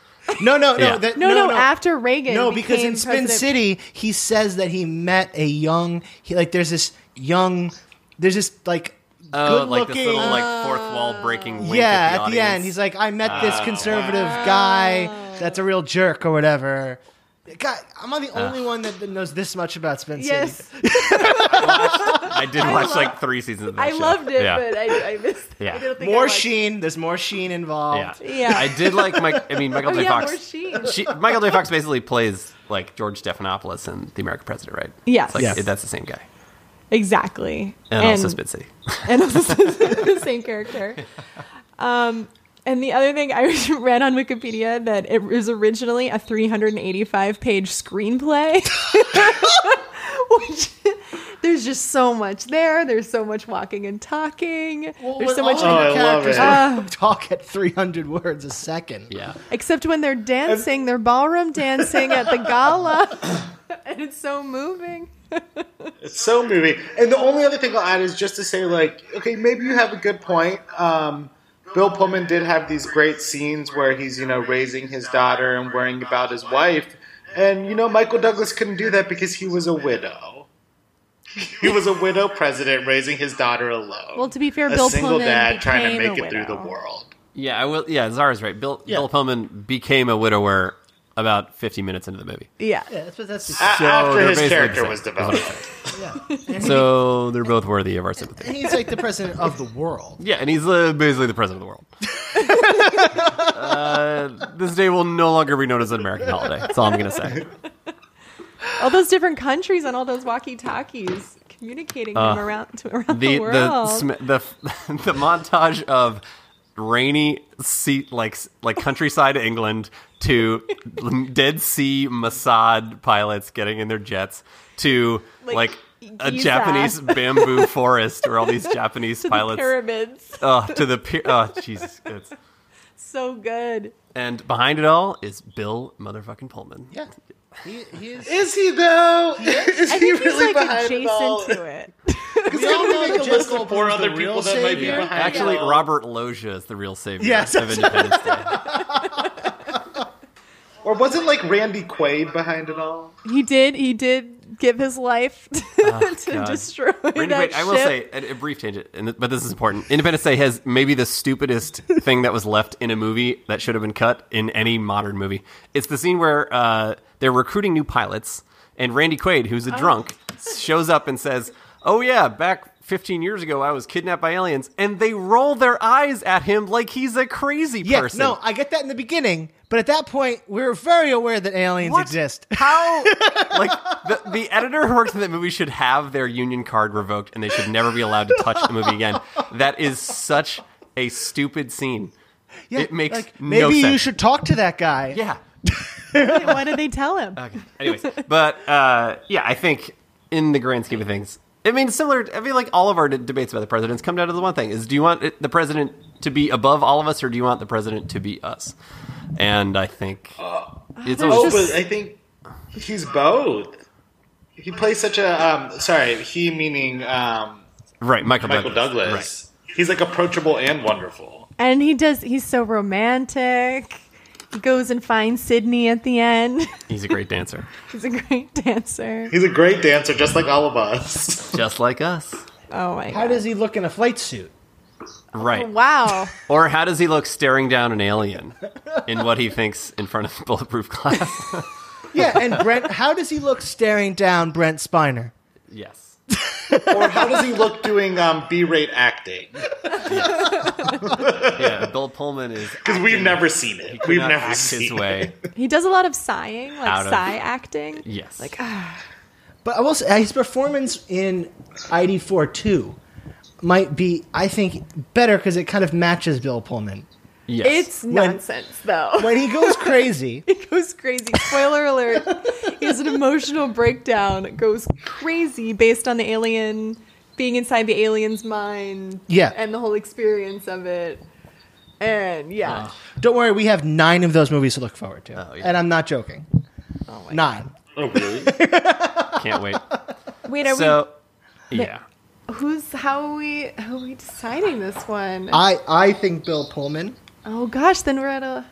Speaker 1: No, no, no,
Speaker 5: Yeah.
Speaker 1: that-
Speaker 3: No, no, after Reagan
Speaker 1: No, because
Speaker 3: became
Speaker 1: in Spin
Speaker 3: president-
Speaker 1: City, he says that he met a young. He like there's this young. There's this like.
Speaker 5: Oh,
Speaker 1: good
Speaker 5: like this
Speaker 1: looking.
Speaker 5: little like fourth wall breaking. Wink
Speaker 1: yeah,
Speaker 5: at
Speaker 1: at
Speaker 5: the,
Speaker 1: the,
Speaker 5: audience.
Speaker 1: end, he's like, I met this uh, conservative guy that's a real jerk or whatever. God, I'm not the only one that, that knows this much about Spin City.
Speaker 3: Yes,
Speaker 5: I did watch
Speaker 3: love-
Speaker 5: like three seasons of that
Speaker 3: I
Speaker 5: show.
Speaker 3: loved it,
Speaker 5: Yeah.
Speaker 3: but I, I missed.
Speaker 5: Yeah.
Speaker 3: I don't think I
Speaker 1: More
Speaker 3: watched-
Speaker 1: Sheen. There's more Sheen
Speaker 5: Yeah.
Speaker 1: involved.
Speaker 3: Yeah.
Speaker 5: I did like Mike. I mean, Michael
Speaker 3: Oh,
Speaker 5: J.
Speaker 3: yeah,
Speaker 5: Fox.
Speaker 3: more Sheen.
Speaker 5: She, Michael J. Fox basically plays like George Stephanopoulos in The American President, right?
Speaker 3: Yes.
Speaker 5: It's like,
Speaker 1: Yes.
Speaker 5: that's the same guy,
Speaker 3: Exactly,
Speaker 5: and, also Spin City.
Speaker 3: and also the same character. Um, and the other thing I read on Wikipedia that it was originally a 385 page screenplay, which there's just so much there. There's so much walking and talking. there's so much,
Speaker 4: Oh, I love
Speaker 1: characters
Speaker 4: it.
Speaker 3: Ah.
Speaker 1: talk at 300 words a second.
Speaker 5: yeah.
Speaker 3: except when they're dancing, they're ballroom dancing at the gala, and it's so moving.
Speaker 4: It's so moving. And the only other thing I'll add is just to say, like, okay, maybe you have a good point. Um, Bill Pullman did have these great scenes where he's, you know, raising his daughter and worrying about his wife. And, you know, Michael Douglas couldn't do that because he was a widow. He was a widow president raising his daughter alone.
Speaker 3: Well, to be fair,
Speaker 4: a
Speaker 3: Bill
Speaker 4: single
Speaker 3: Pullman
Speaker 4: dad trying to
Speaker 3: became
Speaker 4: make
Speaker 3: a
Speaker 4: it through the
Speaker 3: widow.
Speaker 4: world.
Speaker 5: Yeah, I will. Yeah, Zara's right. Bill
Speaker 1: Yeah.
Speaker 5: Bill Pullman became a widower about 50 minutes into the movie.
Speaker 3: Yeah.
Speaker 1: Yeah, that's what that's.
Speaker 5: So
Speaker 4: after his character was
Speaker 5: is what
Speaker 4: developed.
Speaker 5: saying. So they're both worthy of our sympathy.
Speaker 1: And he's like the president of the world.
Speaker 5: Yeah, and he's uh, basically the president of the world. uh, this day will no longer be known as an American holiday. That's all I'm going to say.
Speaker 3: all those different countries and all those walkie-talkies communicating them around to around the,
Speaker 5: Uh, The the
Speaker 3: world.
Speaker 5: sm- the the montage of rainy sea like like countryside England to Dead Sea Mossad pilots getting in their jets to
Speaker 3: Like,
Speaker 5: like, a
Speaker 3: Giza.
Speaker 5: Japanese bamboo forest where all these Japanese
Speaker 3: the
Speaker 5: pilots
Speaker 3: pyramids,
Speaker 5: uh, to the py- oh Jesus it's,
Speaker 3: so good.
Speaker 5: and behind it all is Bill motherfucking Pullman.
Speaker 1: Yeah, he, he is.
Speaker 4: Is he, though? Is
Speaker 3: I
Speaker 4: he
Speaker 3: think
Speaker 4: really
Speaker 3: he's like
Speaker 4: behind it all?
Speaker 3: to it.
Speaker 1: We all know
Speaker 4: make
Speaker 1: that
Speaker 4: a list of four other
Speaker 1: real
Speaker 4: people that might be
Speaker 1: savior.
Speaker 4: behind
Speaker 5: Actually,
Speaker 4: it all.
Speaker 5: Robert Loggia is the real savior
Speaker 1: Yes.
Speaker 5: of Independence Day.
Speaker 4: Or wasn't like Randy Quaid behind it all?
Speaker 3: He did. He did give his life to
Speaker 5: Oh, God.
Speaker 3: destroy
Speaker 5: Randy
Speaker 3: that
Speaker 5: Quaid, I will say a, a brief tangent, and but this is important. Independence Day has maybe the stupidest thing that was left in a movie that should have been cut in any modern movie. It's the scene where uh, they're recruiting new pilots, and Randy Quaid, who's a
Speaker 3: Oh.
Speaker 5: drunk, shows up and says, "Oh yeah, back." 15 years ago, I was kidnapped by aliens, and they roll their eyes at him like he's a crazy
Speaker 1: Yeah,
Speaker 5: person.
Speaker 1: no, I get that in the beginning, but at that point, we were very aware that aliens
Speaker 5: What?
Speaker 1: exist.
Speaker 5: How? like the the editor who works in that movie should have their union card revoked, and they should never be allowed to touch the movie again. That is such a stupid scene.
Speaker 1: Yeah,
Speaker 5: It makes
Speaker 1: like,
Speaker 5: no
Speaker 1: maybe you should talk to that guy.
Speaker 5: Yeah.
Speaker 3: Why did they tell him?
Speaker 5: Okay. Anyways, but uh, yeah, I think in the grand scheme of things, I mean, similar. I mean, like all of our d- debates about the presidents come down to the one thing: is do you want it, the president to be above all of us, or do you want the president to be us? And I think it's
Speaker 3: there's
Speaker 4: Oh,
Speaker 5: always
Speaker 3: just-
Speaker 4: but I think he's both. he plays such a um, sorry he meaning um,
Speaker 5: Right, Michael,
Speaker 4: Michael Douglas.
Speaker 5: Right.
Speaker 4: He's like approachable and wonderful.
Speaker 3: And he does. He's so romantic. He goes and finds Sydney at the end.
Speaker 5: He's a great dancer,
Speaker 3: He's a great dancer.
Speaker 4: He's a great dancer, just like all of us.
Speaker 5: just like us.
Speaker 3: Oh my
Speaker 1: How
Speaker 3: god!
Speaker 1: does he look in a flight suit?
Speaker 5: Right.
Speaker 3: Oh, wow.
Speaker 5: Or how does he look staring down an alien in what he thinks in front of bulletproof glass?
Speaker 1: Yeah, and Brent, how does he look staring down Brent Spiner?
Speaker 5: yes.
Speaker 4: or how does he look doing um, B-rate acting?
Speaker 5: Yeah, Bill Pullman is
Speaker 4: Because we've never seen it.
Speaker 5: could
Speaker 4: We've never
Speaker 5: act
Speaker 4: seen
Speaker 5: his
Speaker 4: it.
Speaker 5: way.
Speaker 3: He does a lot of sighing, like
Speaker 5: Out of-
Speaker 3: sigh acting.
Speaker 5: Yes.
Speaker 3: Like ah,
Speaker 1: But I will say his performance in ID4 2 might be, I think, better because it kind of matches Bill Pullman.
Speaker 5: Yes.
Speaker 3: it's nonsense though.
Speaker 1: When he goes crazy,
Speaker 3: He goes crazy. Spoiler alert. He has an emotional breakdown. Goes crazy based on the alien being inside the alien's mind.
Speaker 1: Yeah.
Speaker 3: And the whole experience of it. And yeah. Ah.
Speaker 1: don't worry, we have nine of those movies to look forward to.
Speaker 5: Oh, yeah.
Speaker 1: And I'm not joking.
Speaker 3: Oh my
Speaker 1: Nine.
Speaker 4: Oh, really?
Speaker 5: Can't wait.
Speaker 3: Wait, are
Speaker 5: So, yeah.
Speaker 3: we who's how are we how are we deciding this one?
Speaker 1: I, I think Bill Pullman.
Speaker 3: Oh gosh, then we're at a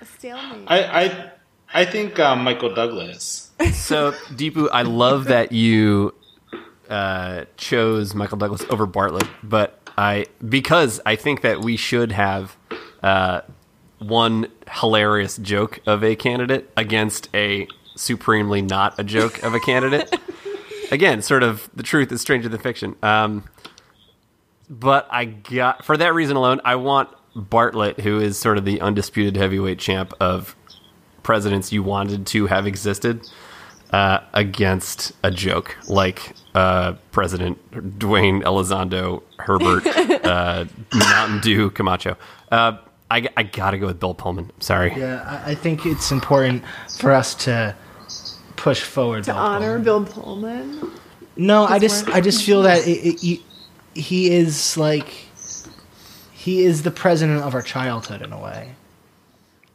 Speaker 3: a stalemate.
Speaker 4: I, I, I think um, Michael Douglas.
Speaker 5: So, Deepu, I love that you uh, chose Michael Douglas over Bartlet, but I because I think that we should have uh, one hilarious joke of a candidate against a supremely not a joke of a candidate. Again, sort of the truth is stranger than fiction. Um, but I got for that reason alone, I want Bartlet, who is sort of the undisputed heavyweight champ of presidents you wanted to have existed, uh, against a joke like uh, President Dwayne Elizondo Herbert uh, Mountain Dew Camacho. Uh, I, I gotta go with Bill Pullman. Sorry.
Speaker 1: Yeah, I, I think it's important for us to push forward.
Speaker 3: to
Speaker 1: Bill
Speaker 3: honor
Speaker 1: Pullman.
Speaker 3: Bill Pullman.
Speaker 1: No, I just. I just feel that it, it, he, he is like he is the president of our childhood in a way.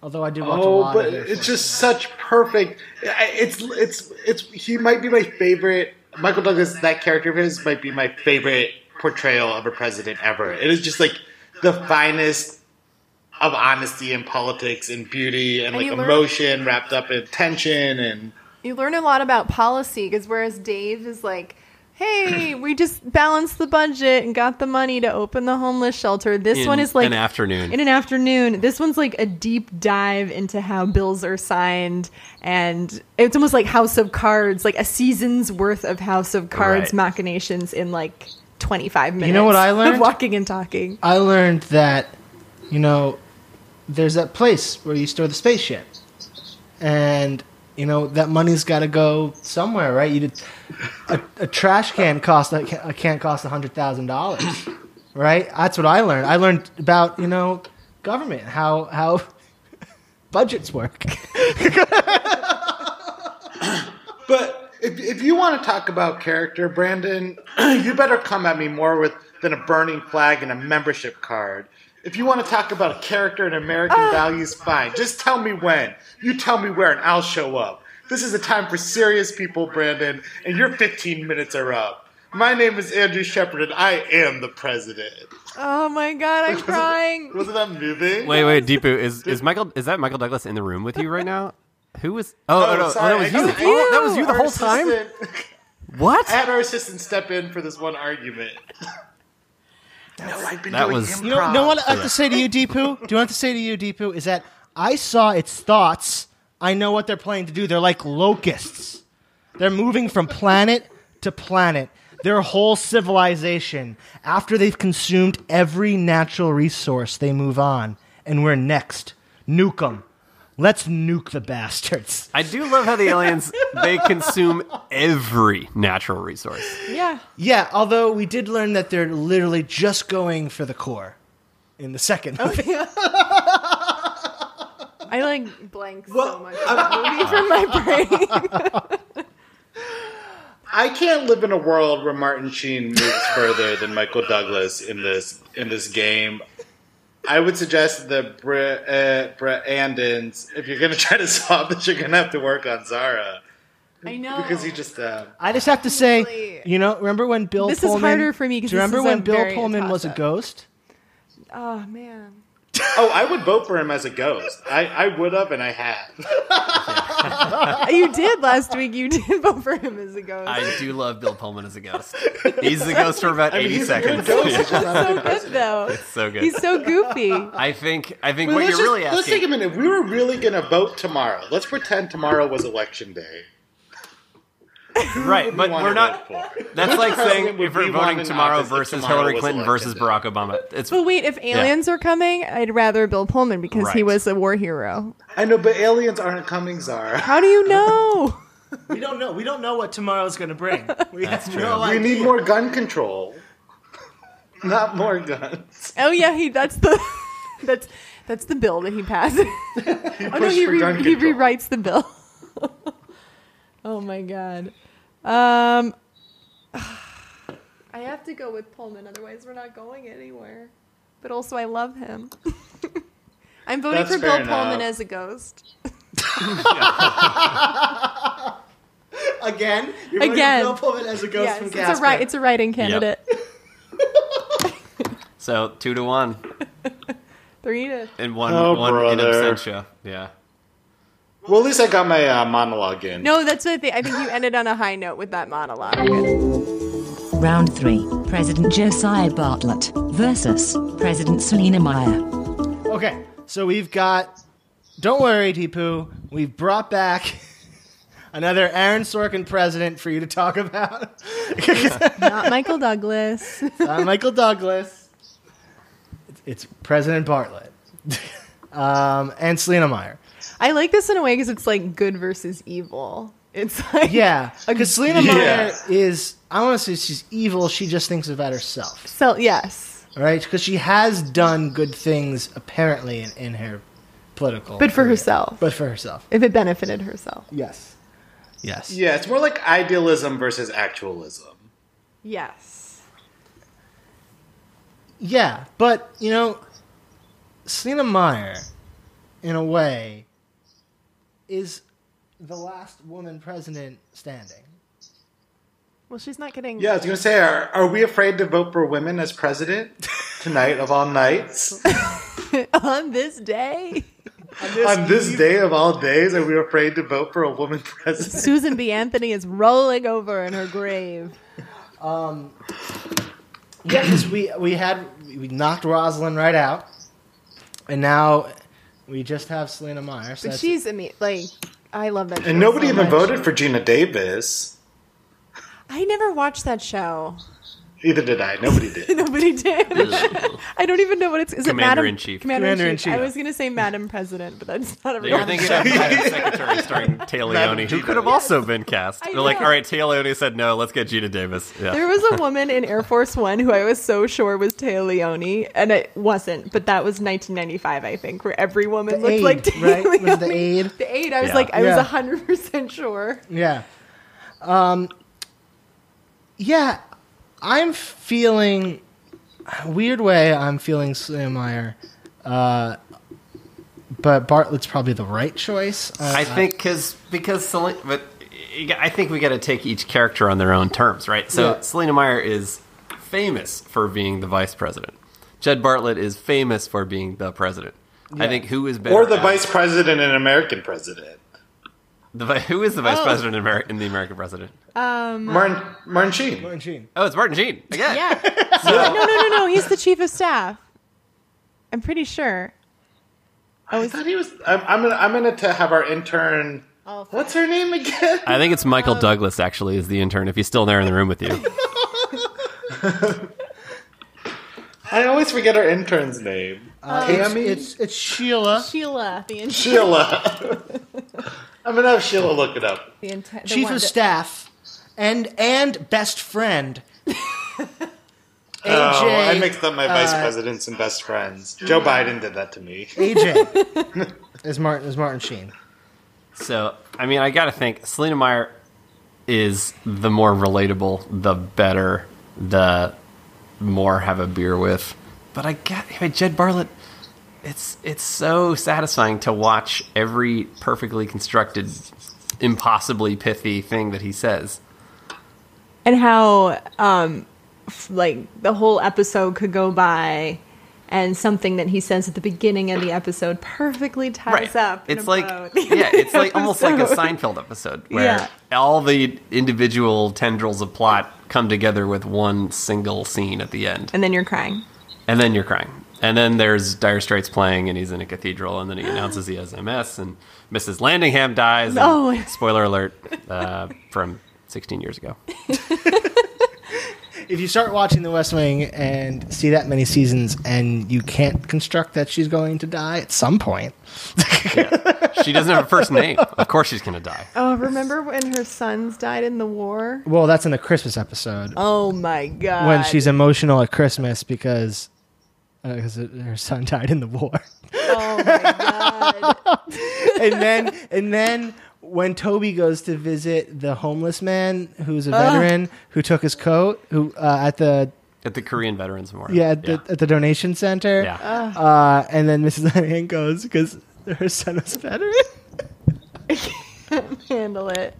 Speaker 1: Although I did watch a
Speaker 4: Oh,
Speaker 1: lot
Speaker 4: but
Speaker 1: of it.
Speaker 4: it's just such perfect. It's it's it's. He might be my favorite. Michael Douglas, that character of his, might be my favorite portrayal of a president ever. It is just like the finest of honesty and politics and beauty and,
Speaker 3: And
Speaker 4: like
Speaker 3: you learn-
Speaker 4: emotion wrapped up in tension and
Speaker 3: You learn a lot about policy because whereas Dave is like, "Hey, we just balanced the budget and got the money to open the homeless shelter." This
Speaker 5: In
Speaker 3: one is like
Speaker 5: an afternoon.
Speaker 3: In an afternoon. This one's like a deep dive into how bills are signed, and it's almost like House of Cards, like a season's worth of House of Cards
Speaker 5: Right.
Speaker 3: machinations in like twenty five minutes.
Speaker 1: You know what I learned?
Speaker 3: walking and talking.
Speaker 1: I learned that you know there's that place where you store the spaceship, and you know that money's got to go somewhere, right? You did, a, a trash can cost a ca- a can cost hundred thousand dollars, right? That's what I learned. I learned about you know government how how budgets work.
Speaker 4: But if, if you want to talk about character, Brandon, you better come at me more with than a burning flag and a membership card. If you want to talk about a character and American uh. values, fine. Just tell me when. You tell me where, and I'll show up. This is a time for serious people, Brandon, and your 15 minutes are up. My name is Andrew Shepard, and I am the president.
Speaker 3: Oh my god, I'm crying.
Speaker 4: Wasn't that moving?
Speaker 5: Wait, wait, Deepu, is is Michael? Is that Michael Douglas in the room with you right now? Who was? Oh, oh, oh, no, oh,
Speaker 4: sorry,
Speaker 5: that was
Speaker 4: I
Speaker 5: you.
Speaker 4: just-
Speaker 5: Oh, that was you the
Speaker 4: Our
Speaker 5: whole time. What?
Speaker 4: I had our assistant step in for this one argument. no, I've been
Speaker 5: That
Speaker 4: doing
Speaker 5: was-
Speaker 4: improv.
Speaker 1: You know, know what I have to say to you, Deepu? Do you know what I have to say to you, Deepu? Is that I saw its thoughts. I know what they're planning to do. They're like locusts. They're moving from planet to planet. Their whole civilization. After they've consumed every natural resource, they move on. And we're next. Nuke them. Let's nuke the bastards.
Speaker 5: I do love how the aliens they consume every natural resource.
Speaker 3: Yeah.
Speaker 1: Yeah, although we did learn that they're literally just going for the core in the second oh, movie.
Speaker 3: I like blank so much of that movie from my brain.
Speaker 4: I can't live in a world where Martin Sheen moves further than Michael Douglas in this in this game. I would suggest the Bre- uh, Brandons, if you're going to try to solve this, you're going to have to work on Zara.
Speaker 3: I know.
Speaker 4: because he just. Uh,
Speaker 1: I just have to say,
Speaker 3: Seriously.
Speaker 1: you know, remember when Bill
Speaker 3: This is
Speaker 1: Pullman?
Speaker 3: harder for me 'cause
Speaker 1: Do you remember when Bill Pullman was a ghost?
Speaker 3: Oh man.
Speaker 4: Oh, I would vote for him as a ghost. I, I would have, and I have.
Speaker 3: You did last week. You did vote for him as a ghost.
Speaker 5: I do love Bill Pullman as a ghost. He's the ghost for about
Speaker 4: I mean,
Speaker 5: eighty
Speaker 4: he's a
Speaker 5: seconds.
Speaker 4: good ghost.
Speaker 5: Yeah.
Speaker 4: He's just not a
Speaker 3: so
Speaker 4: good
Speaker 3: good
Speaker 4: president.
Speaker 3: though.
Speaker 5: so good.
Speaker 3: He's so goofy.
Speaker 5: I think I think
Speaker 4: But
Speaker 5: what
Speaker 4: let's,
Speaker 5: you're
Speaker 4: just-
Speaker 5: really
Speaker 4: let's take a minute. If we were really going to vote tomorrow, let's pretend tomorrow was election day.
Speaker 5: Right, but
Speaker 4: We wanna
Speaker 5: we're not. That's like saying if we're voting tomorrow versus
Speaker 4: tomorrow
Speaker 5: Hillary Clinton
Speaker 4: election
Speaker 5: versus? Barack Obama. It's
Speaker 3: But wait, if aliens are coming, I'd rather Bill Pullman because he was a war hero.
Speaker 4: I know, but aliens aren't coming, Zara.
Speaker 3: How do you know?
Speaker 1: We don't know. We don't know what tomorrow's going to bring. We have
Speaker 5: true.
Speaker 1: no
Speaker 4: We
Speaker 1: idea.
Speaker 4: need more gun control, not more guns.
Speaker 3: oh yeah, he. That's the. That's that's the bill that he passes. oh no, he, re- he rewrites the bill. Oh my god. Um. I have to go with Pullman, otherwise we're not going anywhere. But also, I love him. I'm voting
Speaker 4: That's
Speaker 3: for Bill
Speaker 4: fair
Speaker 3: Pullman as a ghost.
Speaker 1: Again, you're
Speaker 3: Again.
Speaker 1: Bill Pullman as a ghost
Speaker 3: yes,
Speaker 1: from
Speaker 3: it's
Speaker 1: Casper.
Speaker 3: a right. It's a writing candidate.
Speaker 5: so two to one
Speaker 3: Three to.
Speaker 5: and one
Speaker 4: Oh,
Speaker 5: one in absentia. Yeah.
Speaker 4: Well, at least I got my uh, monologue in.
Speaker 3: No, that's the thing. I think you ended on a high note with that monologue.
Speaker 2: Round 3. President Josiah Bartlet versus President Selina Meyer.
Speaker 1: Okay, so we've got. Don't worry, Deepu. We've brought back another Aaron Sorkin president for you to talk about.
Speaker 3: Not Michael Douglas.
Speaker 1: uh, Michael Douglas. It's, it's President Bartlet. um, and Selina Meyer.
Speaker 3: I like this in a way because it's like good versus evil. It's like
Speaker 1: Yeah, because Selina
Speaker 4: Yeah.
Speaker 1: Meyer is. I want to say she's evil. She just thinks about herself,
Speaker 3: so yes,
Speaker 1: all right? Because she has done good things apparently in, in her political,
Speaker 3: but for
Speaker 1: career.
Speaker 3: herself,
Speaker 1: But for herself,
Speaker 3: if it benefited herself,
Speaker 1: yes, yes.
Speaker 4: Yeah, it's more like idealism versus actualism.
Speaker 3: yes.
Speaker 1: Yeah, but you know, Selina Meyer, in a way, is the last woman president standing.
Speaker 3: Well, she's not getting.
Speaker 4: Yeah, I was going to say, are, are we afraid to vote for women as president tonight of all nights?
Speaker 3: on this day,
Speaker 4: On this day of all days, are we afraid to vote for a woman president?
Speaker 3: Susan B. Anthony is rolling over in her grave.
Speaker 1: Um, yeah, because we we had we knocked Roslin right out, and now we just have Selina Meyer. So
Speaker 3: But she's I mean, like, I love that. show
Speaker 4: And nobody
Speaker 3: so
Speaker 4: even
Speaker 3: much.
Speaker 4: voted for Geena Davis.
Speaker 3: I never watched that show.
Speaker 4: Either did I. Nobody did.
Speaker 3: Nobody did. I don't even know what it's. Is it Madam
Speaker 5: Commander-in-Chief.
Speaker 3: Commander-in-Chief.
Speaker 1: Commander-in-Chief.
Speaker 3: I was going to say Madam President, but that's not a real.
Speaker 5: You're thinking of Madam Secretary starring Taylor
Speaker 4: Madam
Speaker 5: Leoni, who
Speaker 4: Geena.
Speaker 5: could have also been cast.
Speaker 3: I
Speaker 5: They're like,
Speaker 3: know.
Speaker 5: all right, Taylor Leoni said no, let's get Geena Davis. Yeah.
Speaker 3: There was a woman in Air Force One who I was so sure was Taylor Leoni, and it wasn't. But that was 1995, I think, where every woman
Speaker 1: The
Speaker 3: looked
Speaker 1: Aide,
Speaker 3: like Taylor
Speaker 1: right? Was
Speaker 3: Leoni.
Speaker 1: the Aide?
Speaker 3: The aide. I was
Speaker 5: Yeah.
Speaker 3: like, I
Speaker 1: Yeah.
Speaker 3: was 100 percent sure.
Speaker 1: Yeah. Um, yeah, I'm feeling weird way. I'm feeling Selina Meyer, uh, but Bartlet's probably the right choice. Uh,
Speaker 5: I think cause, because Selina, but I think we got to take each character on their own terms, right? So
Speaker 1: Yeah.
Speaker 5: Selina Meyer is famous for being the vice president. Jed Bartlet is famous for being the president. I think who is better?
Speaker 4: Or the
Speaker 5: at-
Speaker 4: vice president and American president.
Speaker 5: The who is the vice
Speaker 3: Oh.
Speaker 5: president in, Ameri- in the American president?
Speaker 4: Um, Martin, uh, Martin Sheen.
Speaker 1: Martin Sheen.
Speaker 5: Oh, it's Martin Sheen again.
Speaker 3: Yeah. no, no, no, no. He's the chief of staff. I'm pretty sure.
Speaker 4: I oh, thought he was. I'm, I'm gonna. I'm gonna to have our intern.
Speaker 3: Oh,
Speaker 4: What's her name again?
Speaker 5: I think it's Michael um, Douglas actually is the intern if he's still there in the room with you.
Speaker 4: I always forget our intern's name.
Speaker 1: Uh, it's,
Speaker 4: Tammy?
Speaker 1: it's it's Sheila,
Speaker 3: Sheila, the, in-
Speaker 4: Sheila. I'm gonna have Sheila look it up.
Speaker 3: the, inte- the
Speaker 1: chief
Speaker 3: one
Speaker 1: of
Speaker 3: that-
Speaker 1: staff, and and best friend. AJ,
Speaker 4: Oh, I mixed up my vice
Speaker 1: uh,
Speaker 4: presidents and best friends. Joe Biden did that to me.
Speaker 1: AJ is Martin is Martin Sheen.
Speaker 5: So, I mean, I got to think Selina Meyer is the more relatable, the better, the more have a beer with. But I got I mean, Jed Bartlet. It's it's so satisfying to watch every perfectly constructed impossibly pithy thing that he says.
Speaker 3: and how um f- like the whole episode could go by and something that he says at the beginning of the episode perfectly ties up
Speaker 5: It's like yeah, it's like almost like a. Seinfeld episode where
Speaker 3: Yeah.
Speaker 5: all the individual tendrils of plot come together with one single scene at the end,
Speaker 3: and then you're crying
Speaker 5: and then you're crying. And then there's Dire Straits playing, and he's in a cathedral, and then he announces he has MS, and Mrs. Landingham dies. and-
Speaker 3: Oh.
Speaker 5: spoiler alert uh, from 16 years ago.
Speaker 1: If you start watching The West Wing and see that many seasons, and you can't construct that she's going to die at some point,
Speaker 5: She doesn't have a first name. Of course, she's gonna die.
Speaker 3: oh remember when her sons died in the war
Speaker 1: well, that's in the Christmas episode
Speaker 3: oh my god
Speaker 1: when she's emotional at Christmas because because her son died in the war.
Speaker 3: oh my god
Speaker 1: and then and then when Toby goes to visit the homeless man who's a veteran who took his coat who uh, at the
Speaker 5: At the Korean Veterans Memorial.
Speaker 1: yeah at the, at the donation center
Speaker 5: Yeah.
Speaker 1: uh, and then Mrs. Lanahan goes because her son was a veteran.
Speaker 3: I can't handle it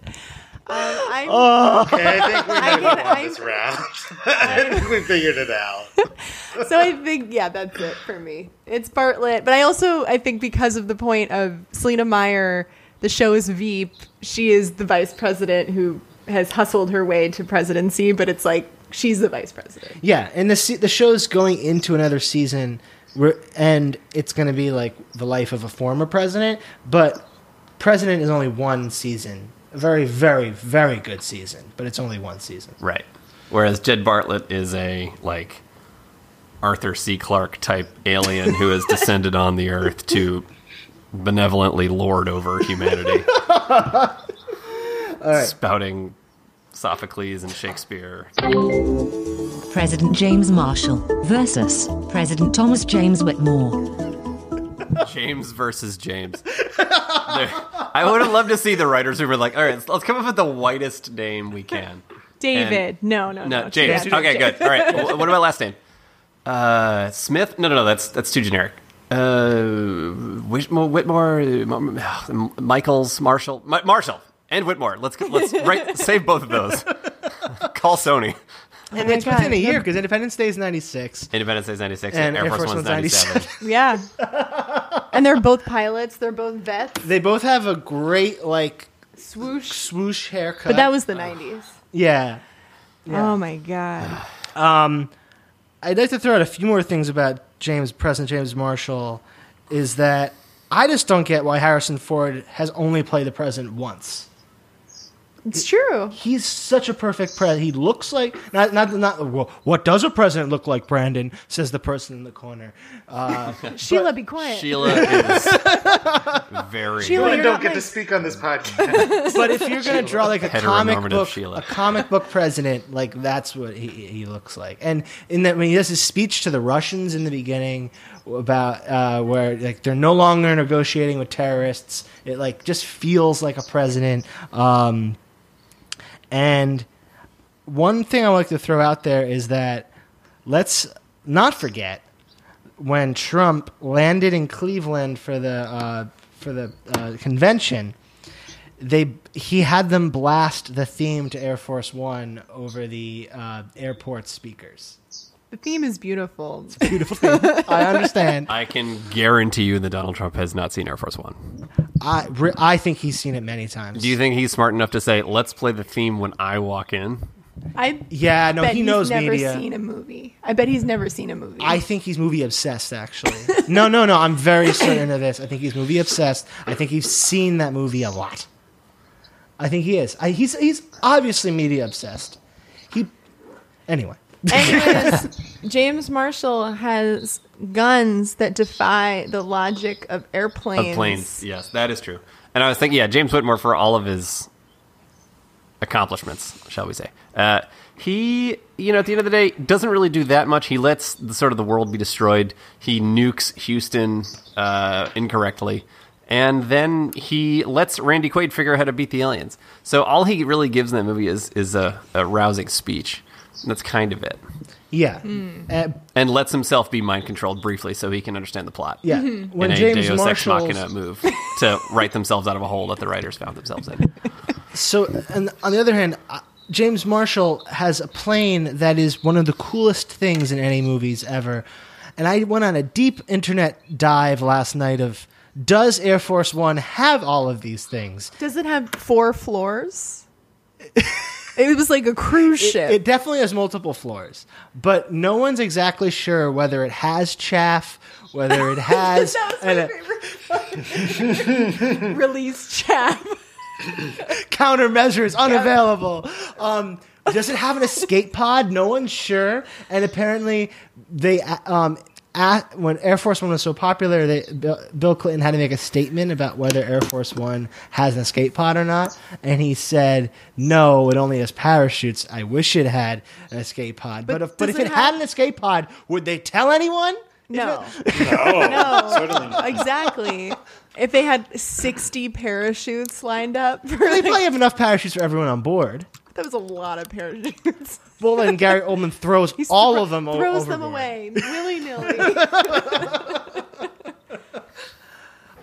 Speaker 3: um, I'm,
Speaker 4: Okay, I think we
Speaker 3: I
Speaker 4: might have
Speaker 3: get-
Speaker 4: won
Speaker 3: I-
Speaker 4: this round. I think we figured it out.
Speaker 3: so I think yeah, that's it for me. It's Bartlet, but I also I think because of the point of Selina Meyer, the show is Veep. She is the vice president who has hustled her way to presidency, but it's like she's the vice president.
Speaker 1: Yeah, and the se- the show's going into another season, where, and it's going to be like the life of a former president. But president is only one season, a very, very, very good season, but it's only one season.
Speaker 5: Right. Whereas Jed Bartlett is a like Arthur C. Clarke type alien who has descended on the earth to benevolently lord over humanity. Spouting Sophocles and Shakespeare.
Speaker 2: President James Marshall versus President Thomas James Whitmore.
Speaker 5: James versus James. I would have loved to see the writers who were like, all right, let's, let's come up with the whitest name we can.
Speaker 3: David, no, no, no,
Speaker 5: No, James.
Speaker 3: Yeah,
Speaker 5: Okay, good. All right. wh- What about last name? Uh, Smith? No, no, no. That's that's too generic. Uh, Whitmore, Whitmore, Michaels, Marshall, Ma- Marshall, and Whitmore. Let's let's write, save both of those. Call Sony.
Speaker 1: And
Speaker 3: my
Speaker 1: it's
Speaker 3: God.
Speaker 1: within a year because Independence Day is ninety six.
Speaker 5: Independence Day is ninety six,
Speaker 1: And
Speaker 5: and Air, Force, One's ninety seven.
Speaker 3: Yeah, and they're both pilots. They're both vets.
Speaker 1: They both have a great like
Speaker 3: Swoosh.
Speaker 1: swoosh haircut.
Speaker 3: But that was the '90s.
Speaker 1: yeah.
Speaker 3: Oh my god.
Speaker 1: Um, I'd like to throw out a few more things about James, President James Marshall. Is that I just don't get why Harrison Ford has only played the president once.
Speaker 3: It's true.
Speaker 1: He's such a perfect president. He looks like not not not. Well, what does a president look like, Brandon? Says the person in the corner. Uh,
Speaker 3: Sheila, be quiet.
Speaker 5: Sheila is very.
Speaker 3: Sheila,
Speaker 4: Women don't get
Speaker 3: my-
Speaker 4: to speak on this podcast.
Speaker 1: but if you're gonna draw like a comic book,
Speaker 5: Sheila.
Speaker 1: a comic book president, like that's what he, he looks like. And in that when he does his speech to the Russians in the beginning about uh, where like they're no longer negotiating with terrorists, it like just feels like a president. Um, and one thing I like to throw out there is that let's not forget when Trump landed in Cleveland for the uh, for the uh, convention, they he had them blast the theme to Air Force One over the uh, airport speakers.
Speaker 3: The theme is beautiful.
Speaker 1: It's Beautiful thing. I understand.
Speaker 5: I can guarantee you that Donald Trump has not seen Air Force One.
Speaker 1: I re- I think he's seen it many times.
Speaker 5: Do you think he's smart enough to say, "Let's play the theme when I walk in"?
Speaker 3: I
Speaker 1: Yeah, no,
Speaker 3: bet
Speaker 1: he knows he's
Speaker 3: never
Speaker 1: media.
Speaker 3: seen a movie. I bet he's never seen a movie.
Speaker 1: I think he's movie obsessed. Actually, no, no, no. I'm very certain of this. I think he's movie obsessed. I think he's seen that movie a lot. I think he is. I, he's he's obviously media obsessed. He anyway.
Speaker 3: Anyways, James Marshall has guns that defy the logic of airplanes.
Speaker 5: Of planes, yes, that is true. And I was thinking, yeah, James Whitmore for all of his accomplishments, shall we say. Uh, he, you know, at the end of the day, doesn't really do that much. He lets the sort of the world be destroyed. He nukes Houston uh, incorrectly, and then he lets Randy Quaid figure out how to beat the aliens. So all he really gives in that movie is is a, a rousing speech. And that's kind of it.
Speaker 1: Yeah.
Speaker 3: Hmm.
Speaker 1: Uh,
Speaker 5: and lets himself be mind controlled briefly so he can understand the plot.
Speaker 1: yeah.
Speaker 3: Mm-hmm.
Speaker 1: When
Speaker 5: in a
Speaker 1: James
Speaker 5: Deus Ex
Speaker 1: Marshall
Speaker 5: Machina move to write themselves out of a hole that the writers found themselves in.
Speaker 1: So, and on the other hand, uh, James Marshall has a plane that is one of the coolest things in any movies ever. And I went on a deep internet dive last night of does Air Force One have all of these things?
Speaker 3: Does it have four floors? it was like a cruise ship.
Speaker 1: It definitely has multiple floors, but no one's exactly sure whether it has chaff, whether it has.
Speaker 3: that was
Speaker 1: and
Speaker 3: my
Speaker 1: a-
Speaker 3: favorite. Release chaff.
Speaker 1: countermeasures unavailable. Um, does it have an escape pod? No one's sure. And apparently, they um, at, when Air Force One was so popular, they, Bill, Bill Clinton had to make a statement about whether Air Force One has an escape pod or not. And he said, "No, it only has parachutes. I wish it had an escape pod. But,
Speaker 3: But
Speaker 1: if but if it,
Speaker 3: it
Speaker 1: had an escape pod, would they tell anyone?"
Speaker 3: No,
Speaker 4: No,
Speaker 3: no,
Speaker 4: certainly not.
Speaker 3: exactly. If they had sixty parachutes lined up, for
Speaker 1: They
Speaker 3: like,
Speaker 1: probably have enough parachutes for everyone on board.
Speaker 3: That was a lot of parachutes.
Speaker 1: Well, then Gary Oldman throws
Speaker 3: He
Speaker 1: all
Speaker 3: thro-
Speaker 1: of them o-
Speaker 3: throws them away willy nilly.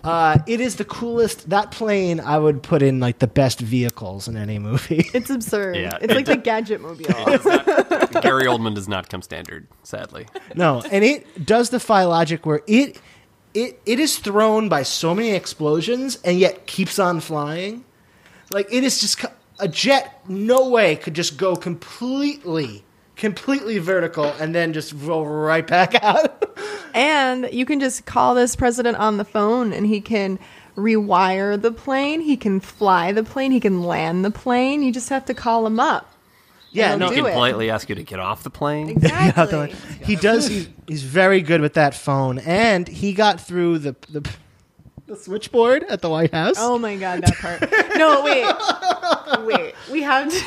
Speaker 1: Uh, it is the coolest. That plane I would put in like the best vehicles in any movie.
Speaker 3: It's absurd.
Speaker 5: Yeah,
Speaker 3: it's
Speaker 5: it-
Speaker 3: like the Gadget Mobile.
Speaker 5: Gary Oldman does not come standard, sadly.
Speaker 1: no, and it does defy logic where it it it is thrown by so many explosions and yet keeps on flying. Like it is just co- a jet. No way could just go completely, completely vertical and then just roll right back out.
Speaker 3: And you can just call this president on the phone and he can rewire the plane, he can fly the plane, he can land the plane. You just have to call him up.
Speaker 1: yeah, no,
Speaker 5: He can
Speaker 3: it.
Speaker 5: politely ask you to get off the plane.
Speaker 3: Exactly.
Speaker 1: he does. He's, he's very good with that phone, and he got through the the, the switchboard at the White House.
Speaker 3: oh my god, that part. No, wait. Wait. We have to